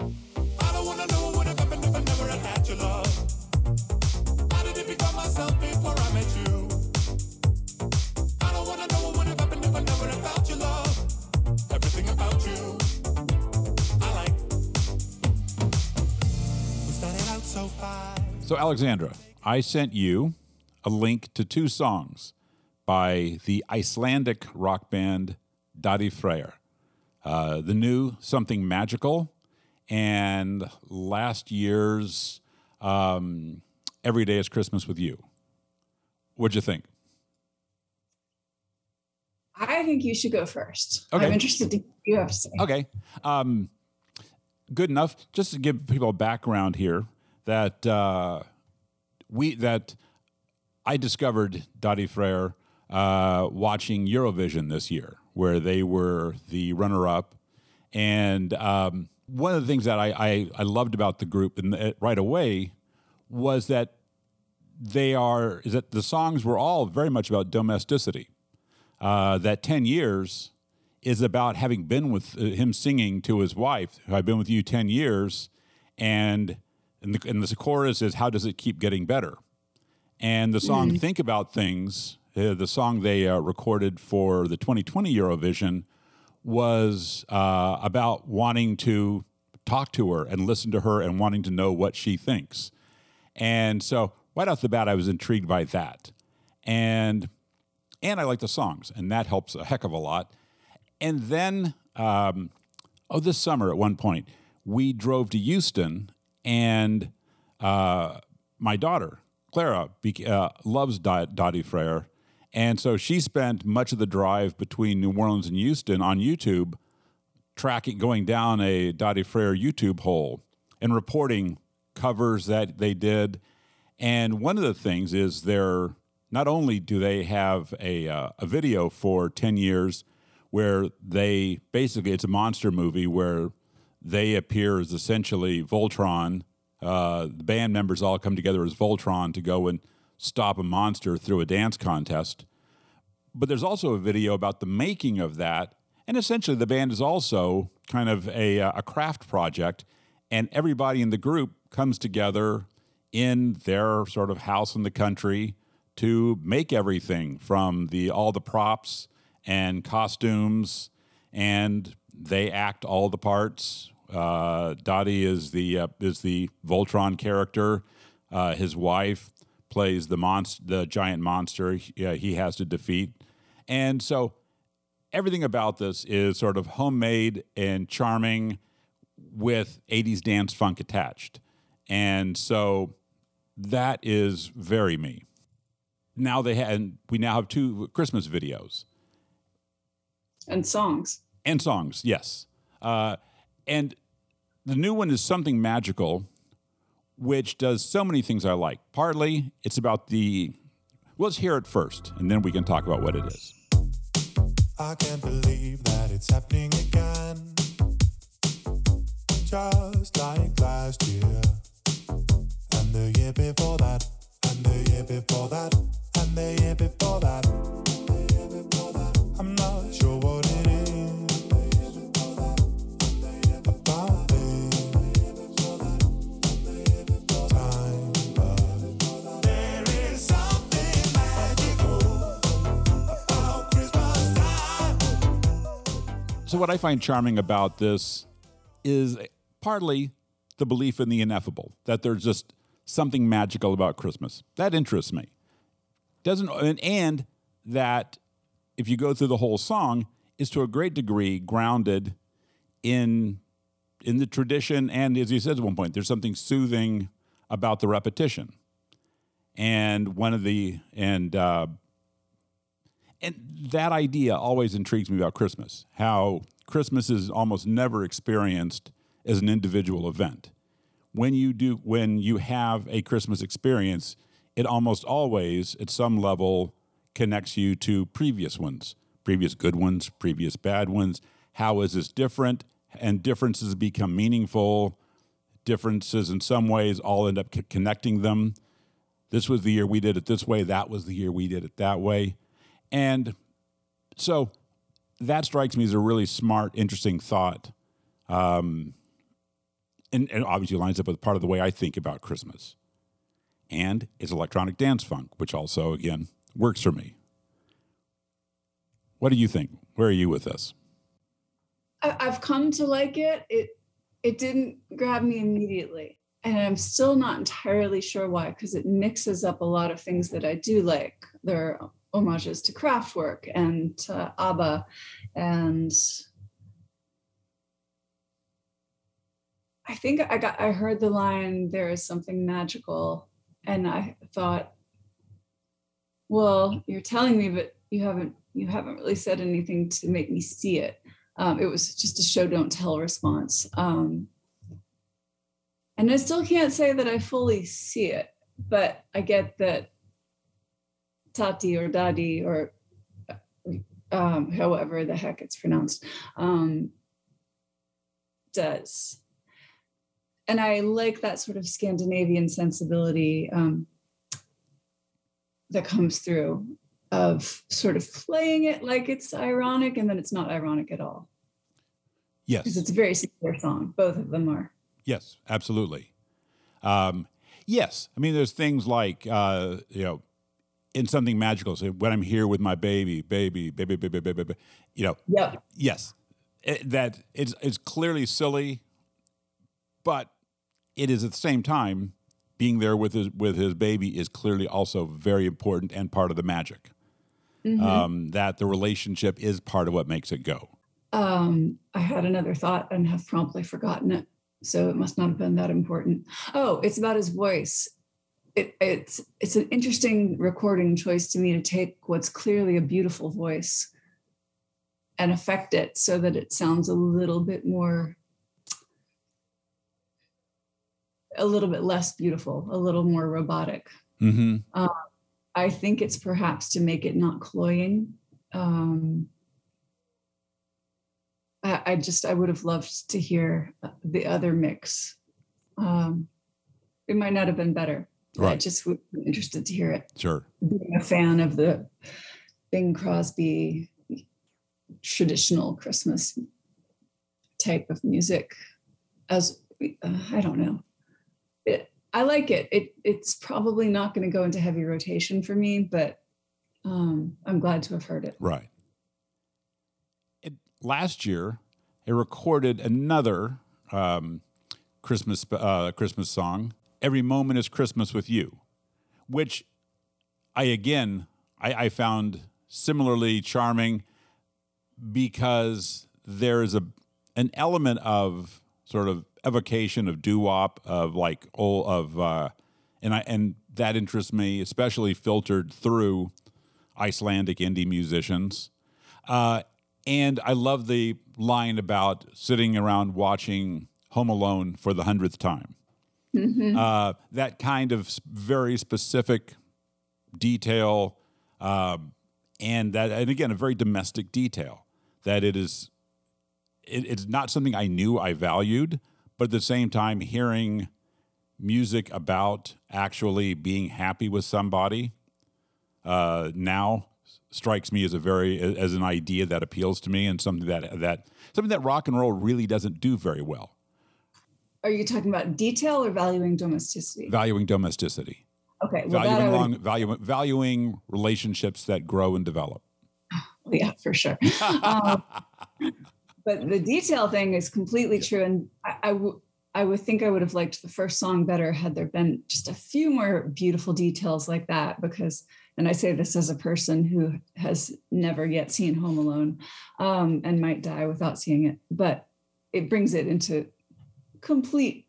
I don't wanna know what happened if I never had your love. How did it become myself before I met you? So Alexandra, I sent you a link to two songs by the Icelandic rock band Daði Freyr. Uh, the new Something Magical and last year's um, Every Day is Christmas with You. What'd you think? I think you should go first. Okay. I'm interested to you have to say. Okay. Um, good enough. Just to give people a background here, that uh, we that I discovered Daði Freyr uh, watching Eurovision this year, where they were the runner-up, and um, one of the things that I, I, I loved about the group right away was that they are is that the songs were all very much about domesticity. Uh, that ten years is about having been with uh, him singing to his wife. I've been with you ten years, and and the, and the chorus is how does it keep getting better and the song mm-hmm. think about things uh, the song they uh, recorded for the 2020 Eurovision was uh, about wanting to talk to her and listen to her and wanting to know what she thinks. And so, right off the bat, I was intrigued by that. And and I like the songs, and that helps a heck of a lot. And then, um, oh, this summer at one point, we drove to Houston, and uh, my daughter Clara uh, loves Daði Freyr, and so she spent much of the drive between New Orleans and Houston on YouTube, tracking, going down a Daði Freyr YouTube hole and reporting covers that they did. And one of the things is they're not only do they have a, uh, a video for 10 years where they basically, it's a monster movie where they appear as essentially Voltron. Uh, the band members all come together as Voltron to go and stop a monster through a dance contest. But there's also a video about the making of that. And essentially, the band is also kind of a, uh, a craft project. And everybody in the group comes together in their sort of house in the country to make everything from the all the props and costumes, and they act all the parts. Uh, Daði is the uh, is the Voltron character. Uh, his wife plays the monster, the giant monster he, uh, he has to defeat, and so everything about this is sort of homemade and charming, with '80s dance funk attached, and so that is very me. Now they had we now have two Christmas videos. And songs. And songs. Yes, uh, and the new one is something magical, which does so many things I like. Partly, it's about the. Let's hear it first, and then we can talk about what it is. I can't believe that it's happening again, just like last year and the year before that and the year before that and the year before that. So, what I find charming about this is partly the belief in the ineffable, that there's just something magical about Christmas. That interests me doesn't and, and that if you go through the whole song is to a great degree grounded in in the tradition and as he says at one point there's something soothing about the repetition and one of the and uh, and that idea always intrigues me about christmas how christmas is almost never experienced as an individual event when you do when you have a christmas experience it almost always, at some level, connects you to previous ones, previous good ones, previous bad ones. How is this different? And differences become meaningful. Differences, in some ways, all end up c- connecting them. This was the year we did it this way. That was the year we did it that way. And so that strikes me as a really smart, interesting thought. Um, and, and obviously lines up with part of the way I think about Christmas and is electronic dance funk, which also, again, works for me. What do you think? Where are you with this? I've come to like it. It it didn't grab me immediately, and I'm still not entirely sure why, because it mixes up a lot of things that I do like. There are homages to Kraftwerk and ABBA, and I think I got I heard the line "There is something magical and I thought, well, you're telling me, but you haven't you haven't really said anything to make me see it. Um, it was just a show don't tell response. Um, and I still can't say that I fully see it, but I get that Tati or Dadi or um, however the heck it's pronounced um, does and I like that sort of Scandinavian sensibility um, that comes through of sort of playing it like it's ironic and then it's not ironic at all. Yes. Because it's a very sincere song. Both of them are. Yes, absolutely. Um, yes. I mean, there's things like, uh, you know, in something magical. So when I'm here with my baby, baby, baby, baby, baby, baby, you know, Yep. yes, it, that it's it's clearly silly, but it is at the same time being there with his with his baby is clearly also very important and part of the magic. Um, that the relationship is part of what makes it go. Um, I had another thought and have promptly forgotten it. So it must not have been that important. Oh, it's about his voice. It, it's it's an interesting recording choice to me to take what's clearly a beautiful voice and affect it so that it sounds a little bit more a little bit less beautiful, a little more robotic. Mm-hmm. I think it's perhaps to make it not cloying. Um, I, I just I would have loved to hear uh, the other mix. Um, it might not have been better. I Right. just would be interested to hear it. Sure. Being a fan of the Bing Crosby traditional Christmas type of music, as uh, I don't know, it, I like it. It it's probably not going to go into heavy rotation for me, but um, I'm glad to have heard it. Right. It, last year, I recorded another um, Christmas uh, Christmas song. Every moment is Christmas with you, which I again I, I found similarly charming because there is a an element of sort of evocation of doo wop of like all of uh, and I and that interests me, especially filtered through Icelandic indie musicians. Uh, and I love the line about sitting around watching Home Alone for the hundredth time. Uh, that kind of very specific detail, um, and that, and again, a very domestic detail. That it is, it, it's not something I knew I valued, but at the same time, hearing music about actually being happy with somebody uh, now strikes me as a very as an idea that appeals to me and something that that something that rock and roll really doesn't do very well Are you talking about detail or valuing domesticity? valuing domesticity Okay, well, valuing would, long valuing valuing relationships that grow and develop yeah, for sure. um, but the detail thing is completely true, and I, I, w- I would think I would have liked the first song better had there been just a few more beautiful details like that. Because, and I say this as a person who has never yet seen Home Alone, um, and might die without seeing it, but it brings it into complete,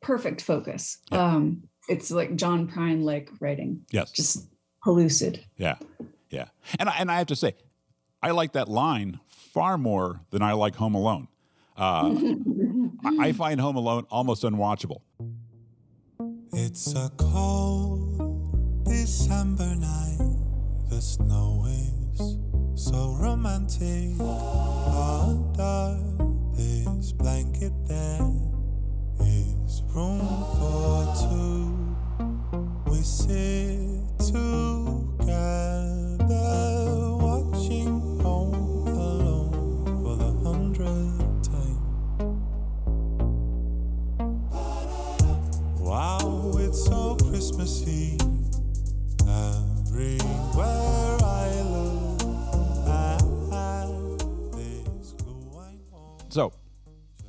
perfect focus. Um, it's like John Prine like writing, yes just pellucid. yeah yeah and I, and I have to say I like that line far more than I like Home Alone uh, I, I find Home Alone almost unwatchable It's a cold December night. The snow is so romantic. Under this blanket, there is room for two. We sit together, watching Home Alone for the hundredth time. Wow, it's so Christmassy. Everywhere I look, I have this clue I so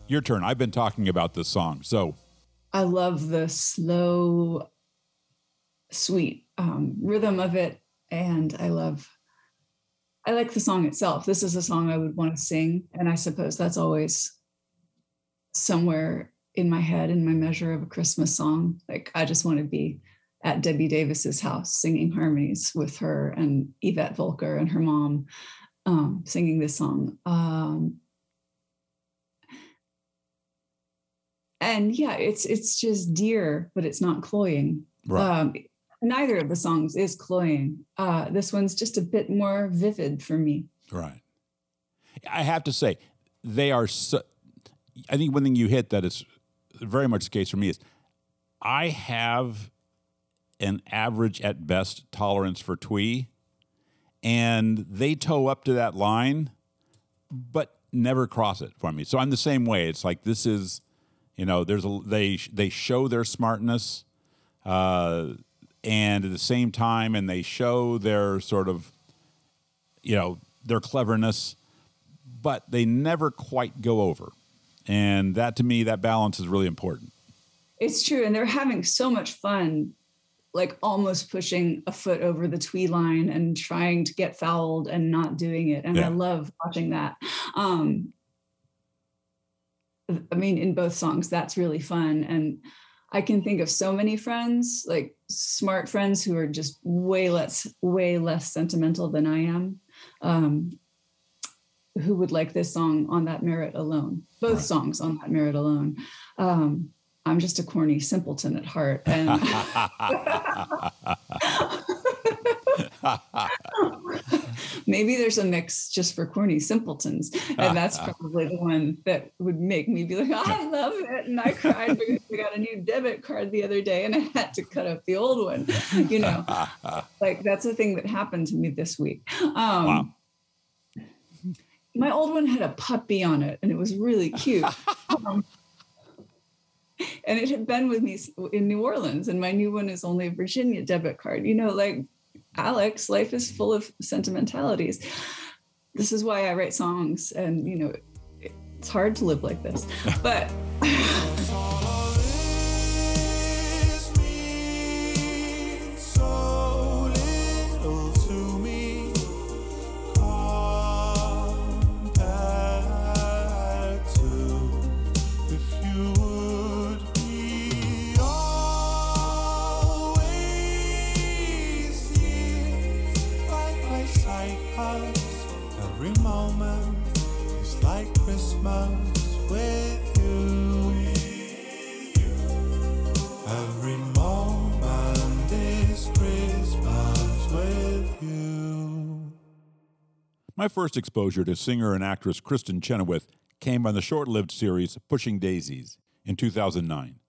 your turn I've been talking about this song so I love the slow, sweet um, rhythm of it, and I love. I like the song itself. This is a song I would want to sing, and I suppose that's always somewhere in my head in my measure of a Christmas song. Like I just want to be at Debbie Davis's house singing harmonies with her and Yvette Voelker and her mom um, singing this song. Um, and yeah, it's it's just dear, but it's not cloying. right Um, neither of the songs is cloying. Uh, this one's just a bit more vivid for me. Right. I have to say, they are so. I think one thing you hit that is very much the case for me is I have an average at best tolerance for twee, and they toe up to that line, but never cross it for me. So I'm the same way. It's like this is, you know, there's a they they show their smartness. Uh, and at the same time, and they show their sort of, you know, their cleverness, but they never quite go over. And that to me, that balance is really important. It's true. And they're having so much fun, like almost pushing a foot over the twee line and trying to get fouled and not doing it. And Yeah. I love watching that. Um, I mean, in both songs, that's really fun. And I can think of so many friends, like smart friends who are just way less, way less sentimental than I am. Um, who would like this song on that merit alone? Both Right. songs on that merit alone. Um, I'm just a corny simpleton at heart, and maybe there's a mix just for corny simpletons, and that's probably the one that would make me be like, I love it, and I cried because I got a new debit card the other day, and I had to cut up the old one. You know, like that's the thing that happened to me this week. Um, Wow. My old one had a puppy on it, and it was really cute. Um, and it had been with me in New Orleans, and my new one is only a Virginia debit card. You know, like Alex, life is full of sentimentalities. This is why I write songs, and you know, it's hard to live like this. But My first exposure to singer and actress Kristin Chenoweth came on the short lived series Pushing Daisies in 2009.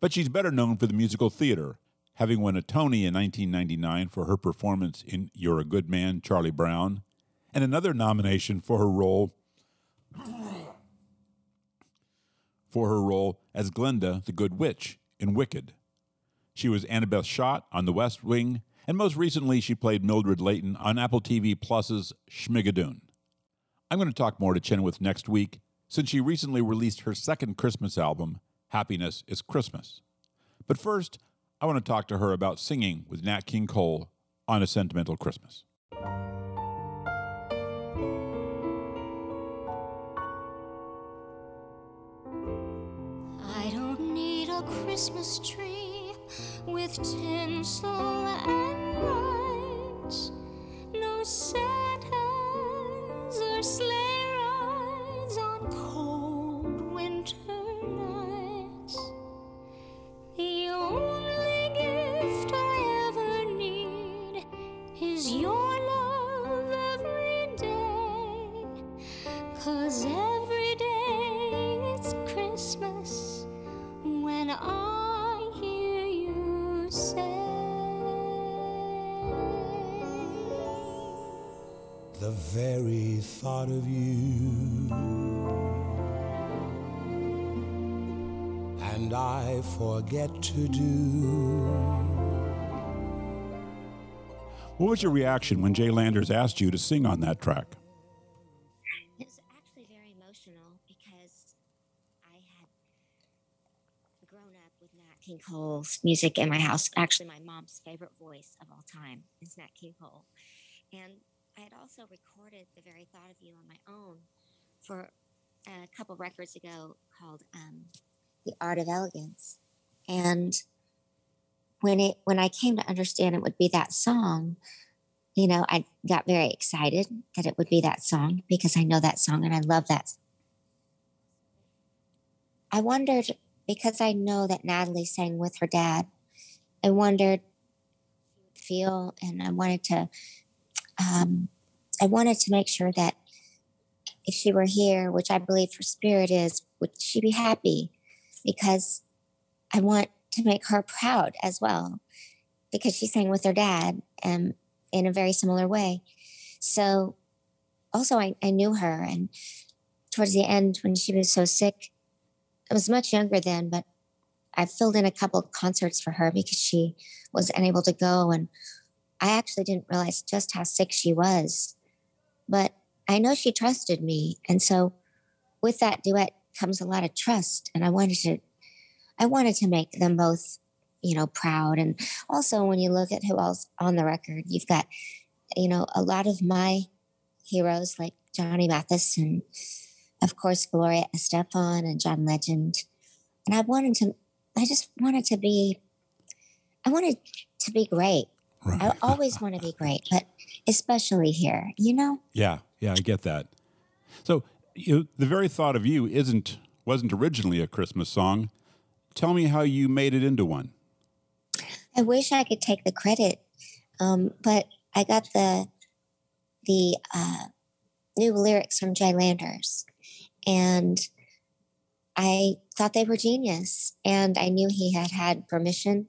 But she's better known for the musical theater, having won a Tony in 1999 for her performance in You're a Good Man, Charlie Brown, and another nomination for her role for her role as Glinda the Good Witch in Wicked. She was Annabeth Schott on The West Wing, and most recently she played Mildred Layton on Apple TV Plus's Schmigadoon. I'm going to talk more to Chenoweth next week since she recently released her second Christmas album, Happiness is Christmas. But first, I want to talk to her about singing with Nat King Cole on A Sentimental Christmas. I don't need a Christmas tree with tinsel and lights. No sad Santas or sleigh rides on very thought of you. And I forget to do. What was your reaction when Jay Landers asked you to sing on that track? It was actually very emotional because I had grown up with Nat King Cole's music in my house. Actually, my mom's favorite voice of all time is Nat King Cole. And I had also recorded The Very Thought of You on my own for a couple records ago called um, The Art of Elegance. And when it when I came to understand it would be that song, you know, I got very excited that it would be that song because I know that song and I love that. I wondered because I know that Natalie sang with her dad. I wondered feel and I wanted to um, I wanted to make sure that if she were here, which I believe her spirit is, would she be happy? Because I want to make her proud as well, because she sang with her dad and in a very similar way. So also I, I knew her and towards the end when she was so sick, I was much younger then, but I filled in a couple concerts for her because she was unable to go. And I actually didn't realize just how sick she was. But I know she trusted me. And so with that duet comes a lot of trust. And I wanted to I wanted to make them both, you know, proud. And also when you look at who else on the record, you've got, you know, a lot of my heroes like Johnny Mathis and of course Gloria Estefan and John Legend. And I wanted to I just wanted to be I wanted to be great. Right. I always want to be great, but especially here, you know? Yeah, yeah, I get that. So you, the very thought of you isn't wasn't originally a Christmas song. Tell me how you made it into one. I wish I could take the credit, um, but I got the the uh, new lyrics from Jay Landers, and I thought they were genius. And I knew he had had permission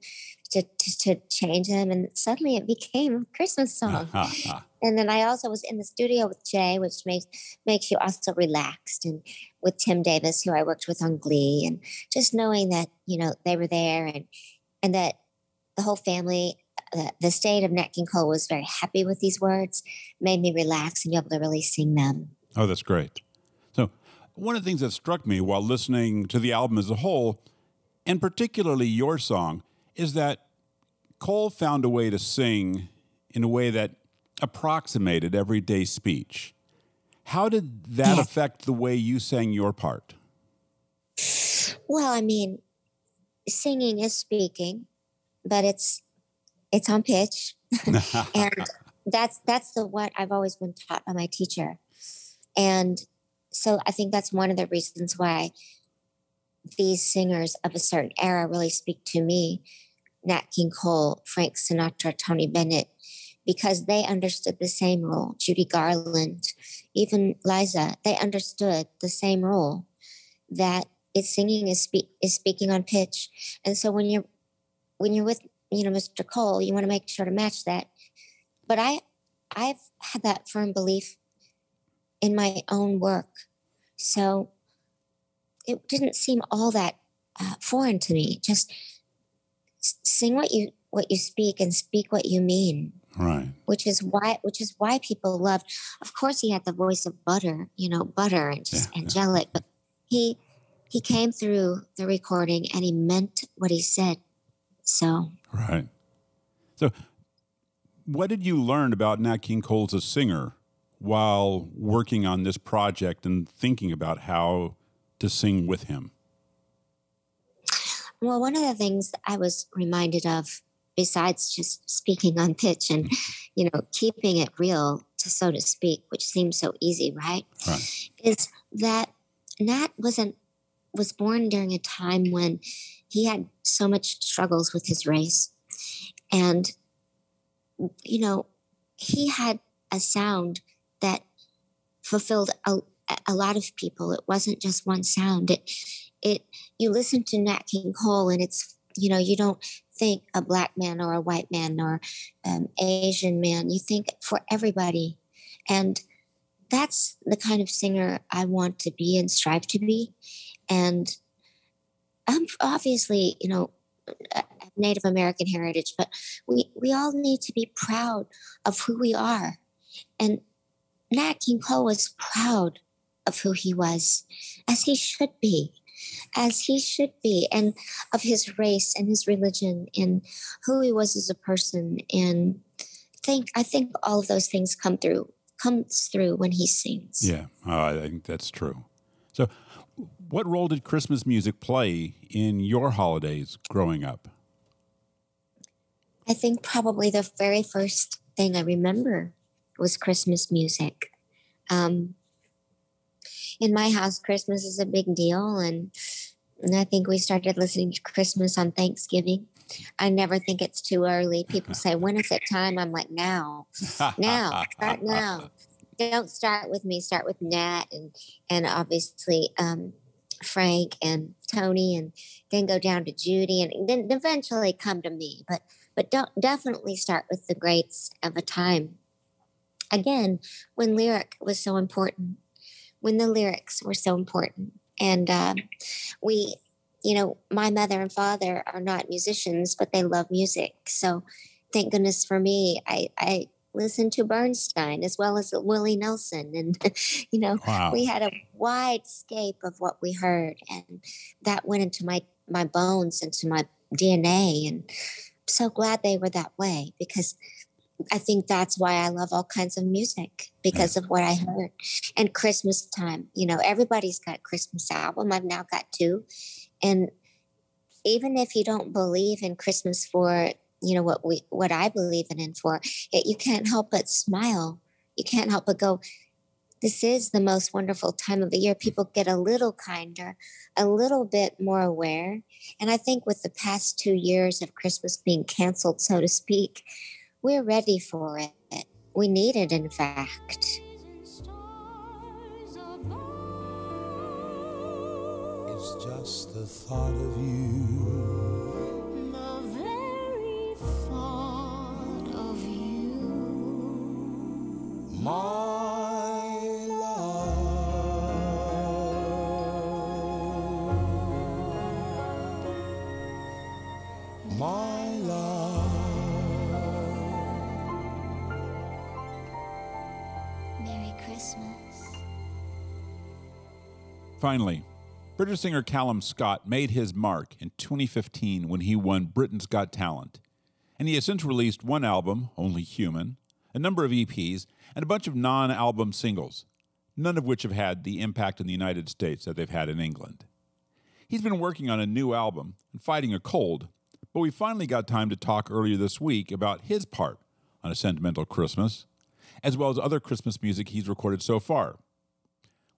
to, to, to change them, and suddenly it became a Christmas song. and then I also was in the studio with Jay, which makes makes you also relaxed, and with Tim Davis, who I worked with on Glee, and just knowing that you know they were there, and and that the whole family, uh, the state of Nat King Cole was very happy with these words, made me relax and be able to really sing them. Oh, that's great. So, one of the things that struck me while listening to the album as a whole, and particularly your song, is that Cole found a way to sing in a way that approximated everyday speech. How did that affect the way you sang your part? Well, I mean, singing is speaking, but it's it's on pitch, and that's that's the what I've always been taught by my teacher, and so I think that's one of the reasons why these singers of a certain era really speak to me Nat King Cole, Frank Sinatra, Tony Bennett, because they understood the same rule. Judy Garland, even Liza, they understood the same rule that it's singing is, spe- is speaking on pitch. And so when you're when you're with you know Mr. Cole, you want to make sure to match that. But I I've had that firm belief in my own work, so it didn't seem all that uh, foreign to me. Just sing what you what you speak and speak what you mean. Right. Which is why which is why people loved of course he had the voice of butter you know butter and just yeah, angelic yeah. but he he came through the recording and he meant what he said. So. Right. So what did you learn about nat king cole as a singer while working on this project and thinking about how to sing with him well, one of the things I was reminded of, besides just speaking on pitch and, mm-hmm. you know, keeping it real, to so to speak, which seems so easy, right? right. Is that Nat wasn't was born during a time when he had so much struggles with his race, and you know, he had a sound that fulfilled a, a lot of people. It wasn't just one sound. It it you listen to Nat King Cole and it's you know you don't think a black man or a white man or um, Asian man. You think for everybody, and that's the kind of singer I want to be and strive to be. And I'm obviously you know Native American heritage, but we we all need to be proud of who we are, and Nat King Cole was proud of who he was, as he should be as he should be, and of his race and his religion and who he was as a person. And think I think all of those things come through comes through when he sings. Yeah, oh, I think that's true. So, what role did Christmas music play in your holidays growing up? I think probably the very first thing I remember was Christmas music. Um, in my house, Christmas is a big deal. And, and I think we started listening to Christmas on Thanksgiving. I never think it's too early. People say, when is it time? I'm like, now, now, start now. Don't start with me, start with Nat and, and obviously um, Frank and Tony, and then go down to Judy, and then eventually come to me. But but don't definitely start with the greats of a time. Again, when lyric was so important when the lyrics were so important. And um, we you know, my mother and father are not musicians, but they love music. So thank goodness for me, I, I listened to Bernstein as well as Willie Nelson. And, you know, Wow. we had a wide scape of what we heard. And that went into my, my bones, into my DNA. And I'm so glad they were that way because I think that's why I love all kinds of music because of what I heard. And Christmas time, you know, everybody's got Christmas album. I've now got two. And even if you don't believe in Christmas for, you know, what we what I believe in it for, it, you can't help but smile. You can't help but go, this is the most wonderful time of the year. People get a little kinder, a little bit more aware. And I think with the past two years of Christmas being canceled, so to speak, we're ready for it. We need it, in fact. It's just the thought of you. The very thought of you. My Finally, British singer Callum Scott made his mark in 2015 when he won Britain's Got Talent. And he has since released one album, Only Human, a number of EPs, and a bunch of non album singles, none of which have had the impact in the United States that they've had in England. He's been working on a new album and fighting a cold, but we finally got time to talk earlier this week about his part on A Sentimental Christmas, as well as other Christmas music he's recorded so far.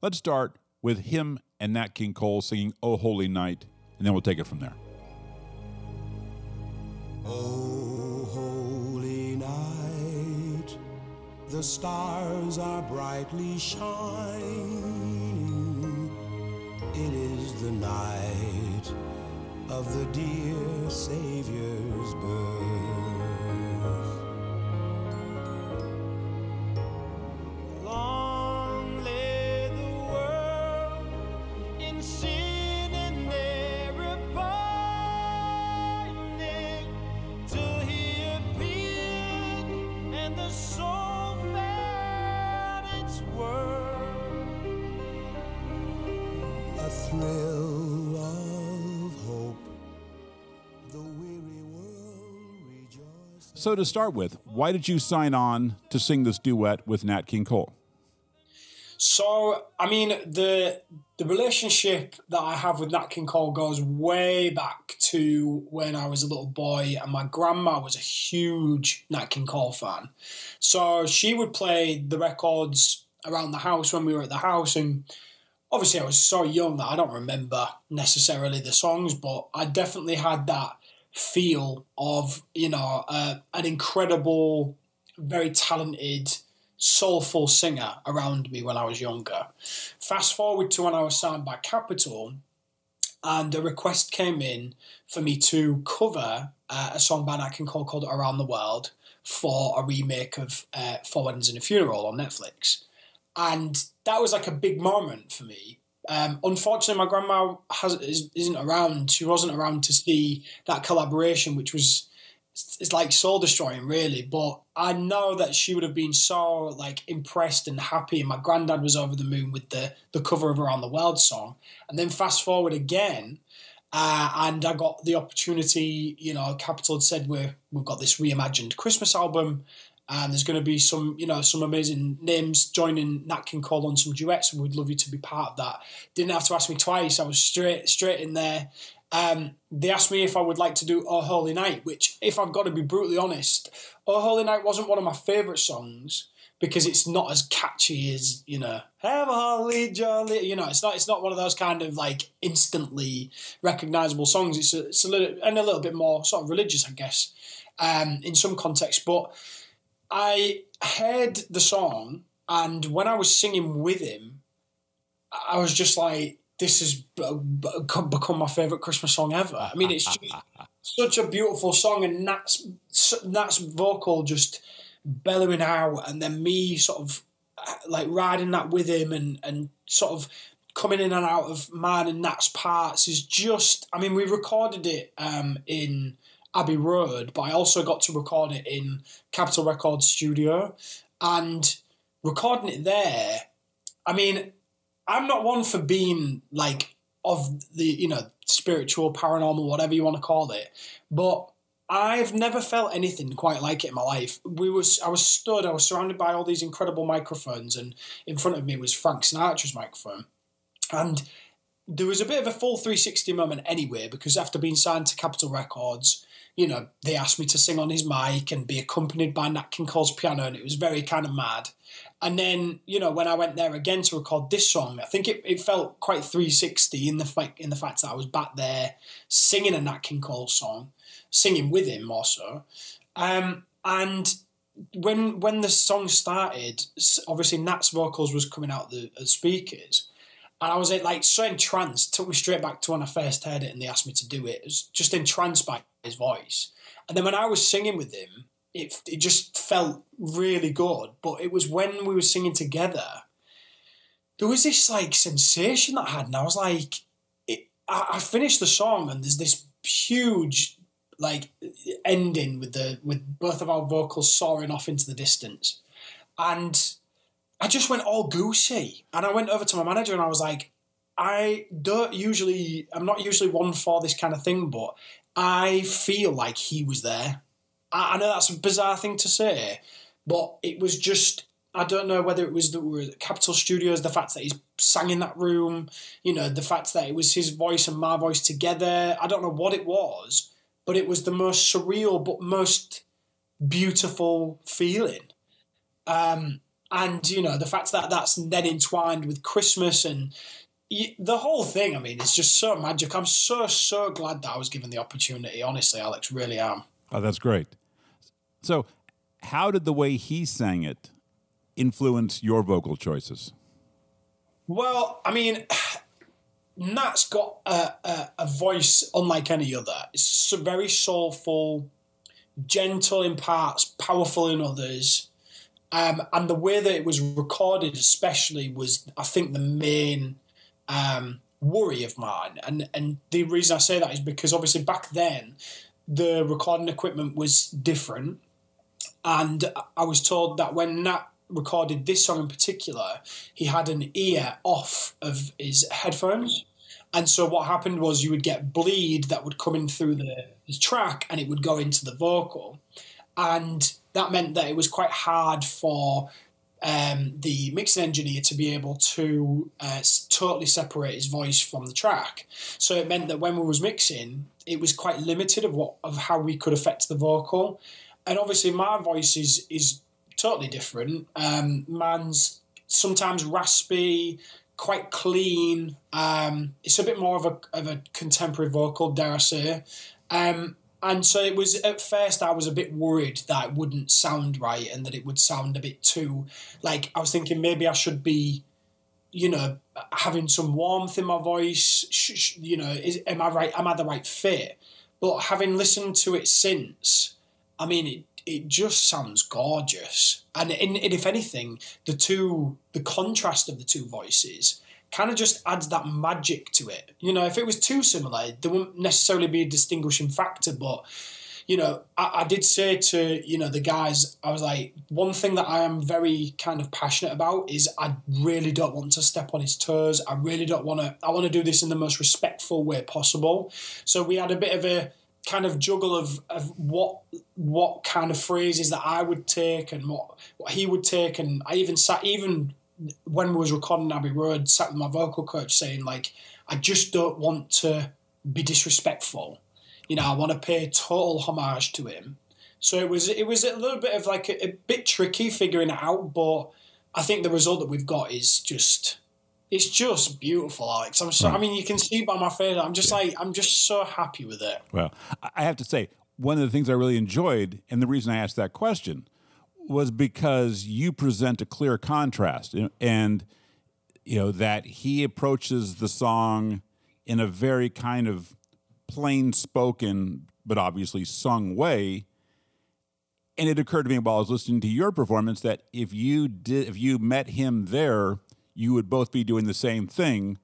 Let's start with him and Nat King Cole singing Oh Holy Night, and then we'll take it from there. Oh, holy night, the stars are brightly shining. It is the night of the dear Savior's birth. So, to start with, why did you sign on to sing this duet with Nat King Cole? So, I mean, the the relationship that I have with Nat King Cole goes way back to when I was a little boy, and my grandma was a huge Nat King Cole fan. So she would play the records around the house when we were at the house, and obviously I was so young that I don't remember necessarily the songs, but I definitely had that feel of you know uh, an incredible, very talented soulful singer around me when I was younger. Fast forward to when I was signed by Capitol, and a request came in for me to cover uh, a song by Nat King Cole called Around the World for a remake of uh, Four Weddings and a Funeral on Netflix. And that was like a big moment for me. Um, unfortunately, my grandma has, is, isn't around. She wasn't around to see that collaboration, which was it's like soul destroying really but i know that she would have been so like impressed and happy and my granddad was over the moon with the the cover of around the world song and then fast forward again uh, and i got the opportunity you know Capitol had said we're, we've got this reimagined christmas album and there's going to be some you know some amazing names joining nat king cole on some duets and we'd love you to be part of that didn't have to ask me twice i was straight straight in there um, they asked me if I would like to do Oh Holy Night, which, if I've got to be brutally honest, Oh Holy Night wasn't one of my favourite songs because it's not as catchy as you know Have a Holly Jolly. You know, it's not it's not one of those kind of like instantly recognisable songs. It's a, it's a little and a little bit more sort of religious, I guess, um, in some context. But I heard the song, and when I was singing with him, I was just like this has become my favorite Christmas song ever. I mean, it's just such a beautiful song, and Nat's Nat's vocal just bellowing out, and then me sort of like riding that with him, and and sort of coming in and out of mine and Nat's parts is just. I mean, we recorded it um, in Abbey Road, but I also got to record it in Capitol Records studio, and recording it there. I mean, I'm not one for being like of the you know spiritual, paranormal, whatever you want to call it, but I've never felt anything quite like it in my life. We was I was stood, I was surrounded by all these incredible microphones, and in front of me was Frank Sinatra's microphone, and there was a bit of a full 360 moment anyway because after being signed to Capitol Records, you know, they asked me to sing on his mic and be accompanied by Nat King Cole's piano, and it was very kind of mad. And then, you know, when I went there again to record this song, I think it, it felt quite 360 in the fact in the fact that I was back there singing a Nat King Cole song, singing with him also. Um, and when when the song started, obviously Nat's vocals was coming out the, the speakers, and I was like so entranced. Took me straight back to when I first heard it, and they asked me to do it. It was just entranced by his voice. And then when I was singing with him, it it just felt really good. But it was when we were singing together, there was this like sensation that I had, and I was like, it, I, I finished the song, and there's this huge like ending with the with both of our vocals soaring off into the distance, and I just went all goosey, and I went over to my manager and I was like, I don't usually, I'm not usually one for this kind of thing, but I feel like he was there. I, I know that's a bizarre thing to say, but it was just I don't know whether it was the Capitol Studios, the fact that he's sang in that room, you know, the fact that it was his voice and my voice together. I don't know what it was, but it was the most surreal but most beautiful feeling. Um, and you know the fact that that's then entwined with Christmas and the whole thing. I mean, it's just so magic. I'm so so glad that I was given the opportunity. Honestly, Alex, really am. Oh, that's great. So, how did the way he sang it influence your vocal choices? Well, I mean, Nat's got a, a, a voice unlike any other. It's very soulful, gentle in parts, powerful in others. Um, and the way that it was recorded, especially, was I think the main um, worry of mine. And and the reason I say that is because obviously back then the recording equipment was different, and I was told that when Nat recorded this song in particular, he had an ear off of his headphones. And so what happened was you would get bleed that would come in through the, the track and it would go into the vocal. And that meant that it was quite hard for um, the mixing engineer to be able to uh, totally separate his voice from the track. So it meant that when we was mixing, it was quite limited of what of how we could affect the vocal. And obviously, my voice is is totally different. Um, man's sometimes raspy, quite clean. Um, it's a bit more of a of a contemporary vocal, dare I say. Um, and so it was at first I was a bit worried that it wouldn't sound right and that it would sound a bit too like I was thinking maybe I should be you know having some warmth in my voice. Sh- sh- you know is, am I right am I the right fit? But having listened to it since I mean it it just sounds gorgeous. And, and if anything the two the contrast of the two voices kind of just adds that magic to it. You know, if it was too similar, there wouldn't necessarily be a distinguishing factor. But, you know, I, I, did say to, you know, the guys, I was like, one thing that I am very kind of passionate about is I really don't want to step on his toes. I really don't want to, I want to do this in the most respectful way possible. So we had a bit of a, kind of juggle of, of what what kind of phrases that I would take and what, what he would take and I even sat even when we was recording Abbey Road, sat with my vocal coach saying like, I just don't want to be disrespectful. You know, I want to pay total homage to him. So it was it was a little bit of like a, a bit tricky figuring it out, but I think the result that we've got is just it's just beautiful, Alex. I'm so I hmm. mean you can see by my face, I'm just like I'm just so happy with it. Well, I have to say, one of the things I really enjoyed, and the reason I asked that question was because you present a clear contrast and you know that he approaches the song in a very kind of plain spoken but obviously sung way. And it occurred to me while I was listening to your performance that if you did if you met him there you would both be doing the same thing,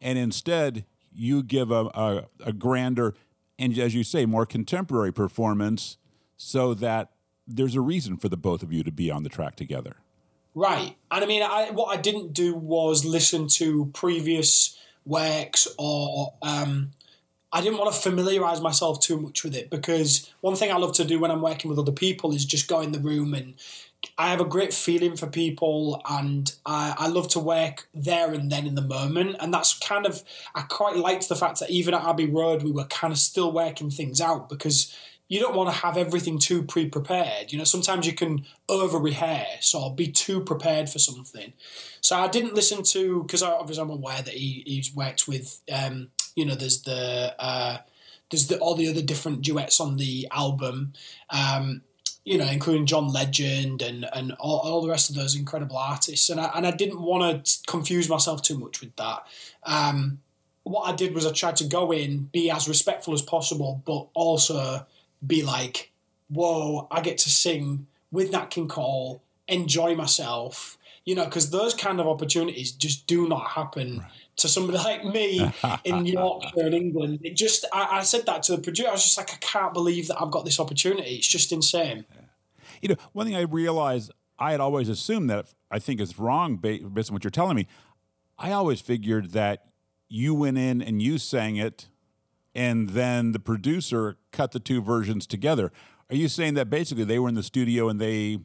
and instead you give a, a, a grander and, as you say, more contemporary performance so that there's a reason for the both of you to be on the track together. Right. And I mean, I, what I didn't do was listen to previous works or um, I didn't want to familiarize myself too much with it because one thing I love to do when I'm working with other people is just go in the room and I have a great feeling for people and I, I love to work there and then in the moment. And that's kind of, I quite liked the fact that even at Abbey Road, we were kind of still working things out because you don't want to have everything too pre-prepared. You know, sometimes you can over rehearse or be too prepared for something. So I didn't listen to because obviously I'm aware that he, he's worked with. Um, you know, there's the uh, there's the, all the other different duets on the album. Um, you know, including John Legend and and all, all the rest of those incredible artists. And I, and I didn't want to confuse myself too much with that. Um, what I did was I tried to go in, be as respectful as possible, but also be like, whoa, I get to sing with Nat King Cole, enjoy myself, you know, because those kind of opportunities just do not happen right. to somebody like me in Yorkshire in England. It just, I, I, said that to the producer. I was just like, I can't believe that I've got this opportunity. It's just insane. Yeah. You know, one thing I realized, I had always assumed that I think is wrong based on what you're telling me. I always figured that you went in and you sang it and then the producer cut the two versions together. Are you saying that basically they were in the studio and they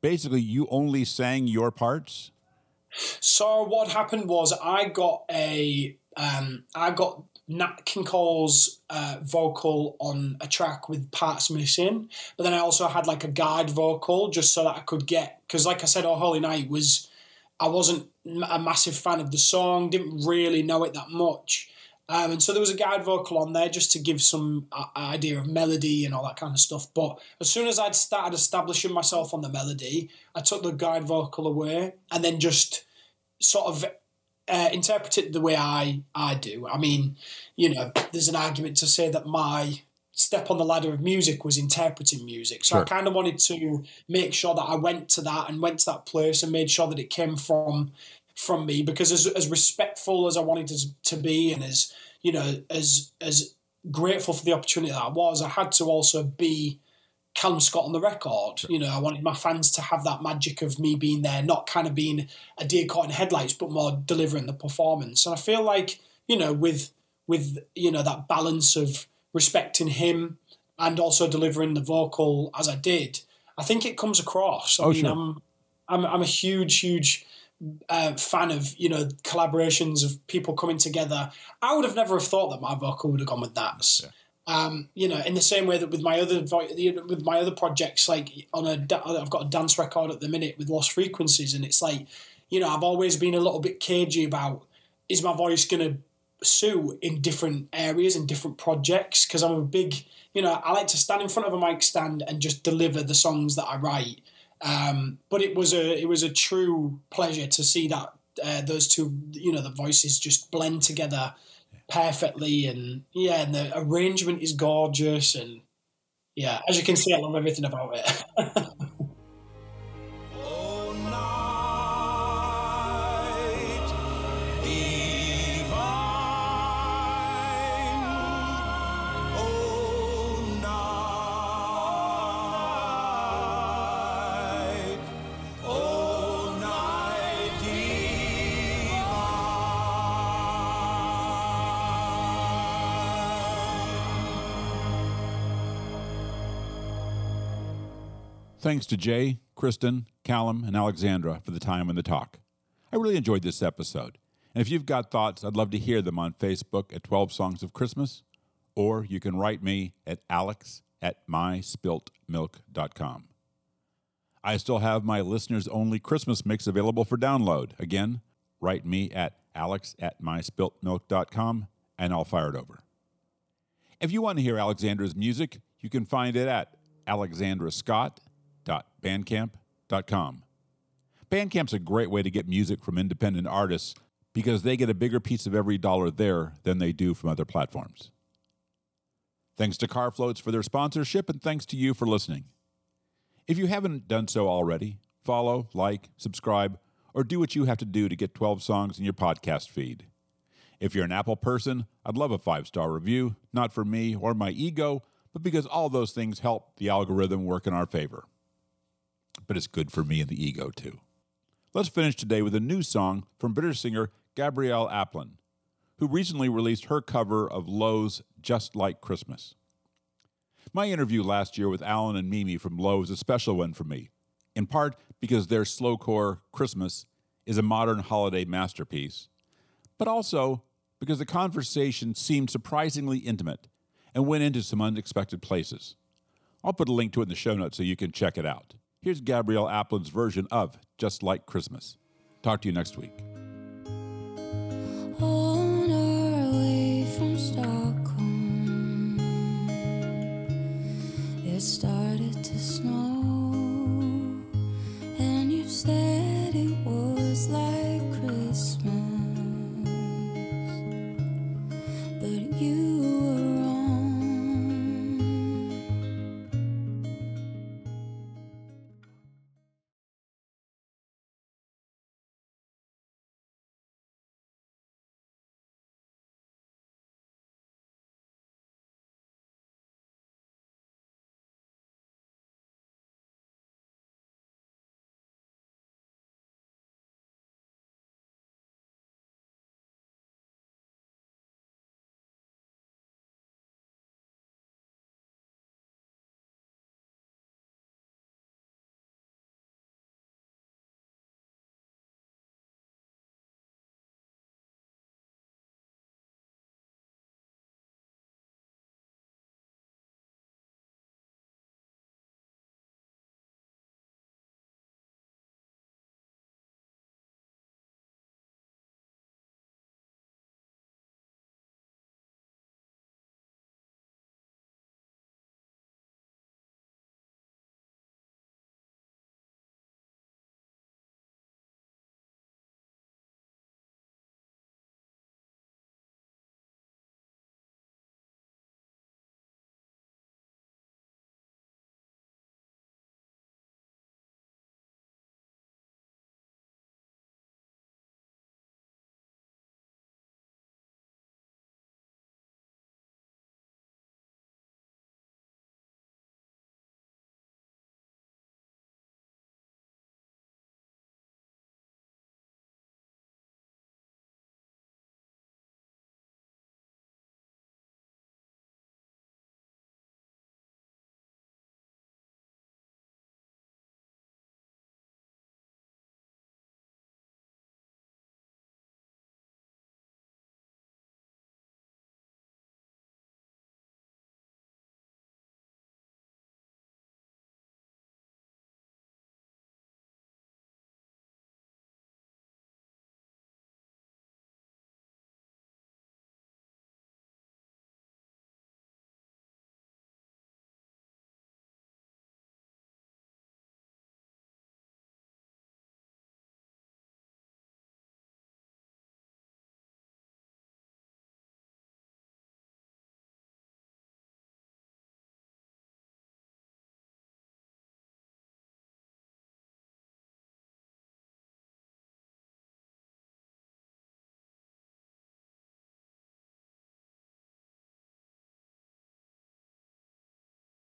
basically you only sang your parts? So what happened was I got a um, I got Nat King Cole's uh, vocal on a track with parts missing, but then I also had like a guide vocal just so that I could get because like I said, Oh Holy Night was I wasn't a massive fan of the song, didn't really know it that much. Um, and so there was a guide vocal on there just to give some uh, idea of melody and all that kind of stuff. But as soon as I'd started establishing myself on the melody, I took the guide vocal away and then just sort of uh, interpret it the way I, I do. I mean, you know, there's an argument to say that my step on the ladder of music was interpreting music. So sure. I kind of wanted to make sure that I went to that and went to that place and made sure that it came from from me because as, as respectful as I wanted to, to be and as you know as as grateful for the opportunity that I was, I had to also be Callum Scott on the record. You know, I wanted my fans to have that magic of me being there, not kind of being a deer caught in headlights, but more delivering the performance. And I feel like you know with with you know that balance of respecting him and also delivering the vocal as I did, I think it comes across. I oh, mean, sure. I'm, I'm I'm a huge, huge uh, fan of you know collaborations of people coming together. I would have never have thought that my vocal would have gone with that. Yeah. Um, you know, in the same way that with my other with my other projects, like on a I've got a dance record at the minute with Lost Frequencies, and it's like, you know, I've always been a little bit cagey about is my voice going to sue in different areas and different projects because I'm a big, you know, I like to stand in front of a mic stand and just deliver the songs that I write um, but it was a it was a true pleasure to see that uh, those two, you know, the voices just blend together perfectly, and yeah, and the arrangement is gorgeous, and yeah, as you can see, I love everything about it. Thanks to Jay, Kristin, Callum, and Alexandra for the time and the talk. I really enjoyed this episode. And if you've got thoughts, I'd love to hear them on Facebook at 12 Songs of Christmas, or you can write me at alex at myspiltmilk.com. I still have my listeners only Christmas mix available for download. Again, write me at alex at myspiltmilk.com and I'll fire it over. If you want to hear Alexandra's music, you can find it at Alexandra Scott bandcamp.com. Bandcamp's a great way to get music from independent artists because they get a bigger piece of every dollar there than they do from other platforms. Thanks to Carfloats for their sponsorship, and thanks to you for listening. If you haven't done so already, follow, like, subscribe, or do what you have to do to get 12 songs in your podcast feed. If you're an Apple person, I'd love a five star review, not for me or my ego, but because all those things help the algorithm work in our favor. But it's good for me and the ego too. Let's finish today with a new song from British singer Gabrielle Aplin, who recently released her cover of Low's Just Like Christmas. My interview last year with Alan and Mimi from Low is a special one for me, in part because their slowcore Christmas is a modern holiday masterpiece, but also because the conversation seemed surprisingly intimate and went into some unexpected places. I'll put a link to it in the show notes so you can check it out. Here's Gabrielle Aplin's version of Just Like Christmas. Talk to you next week. On our way from Stockholm, it started.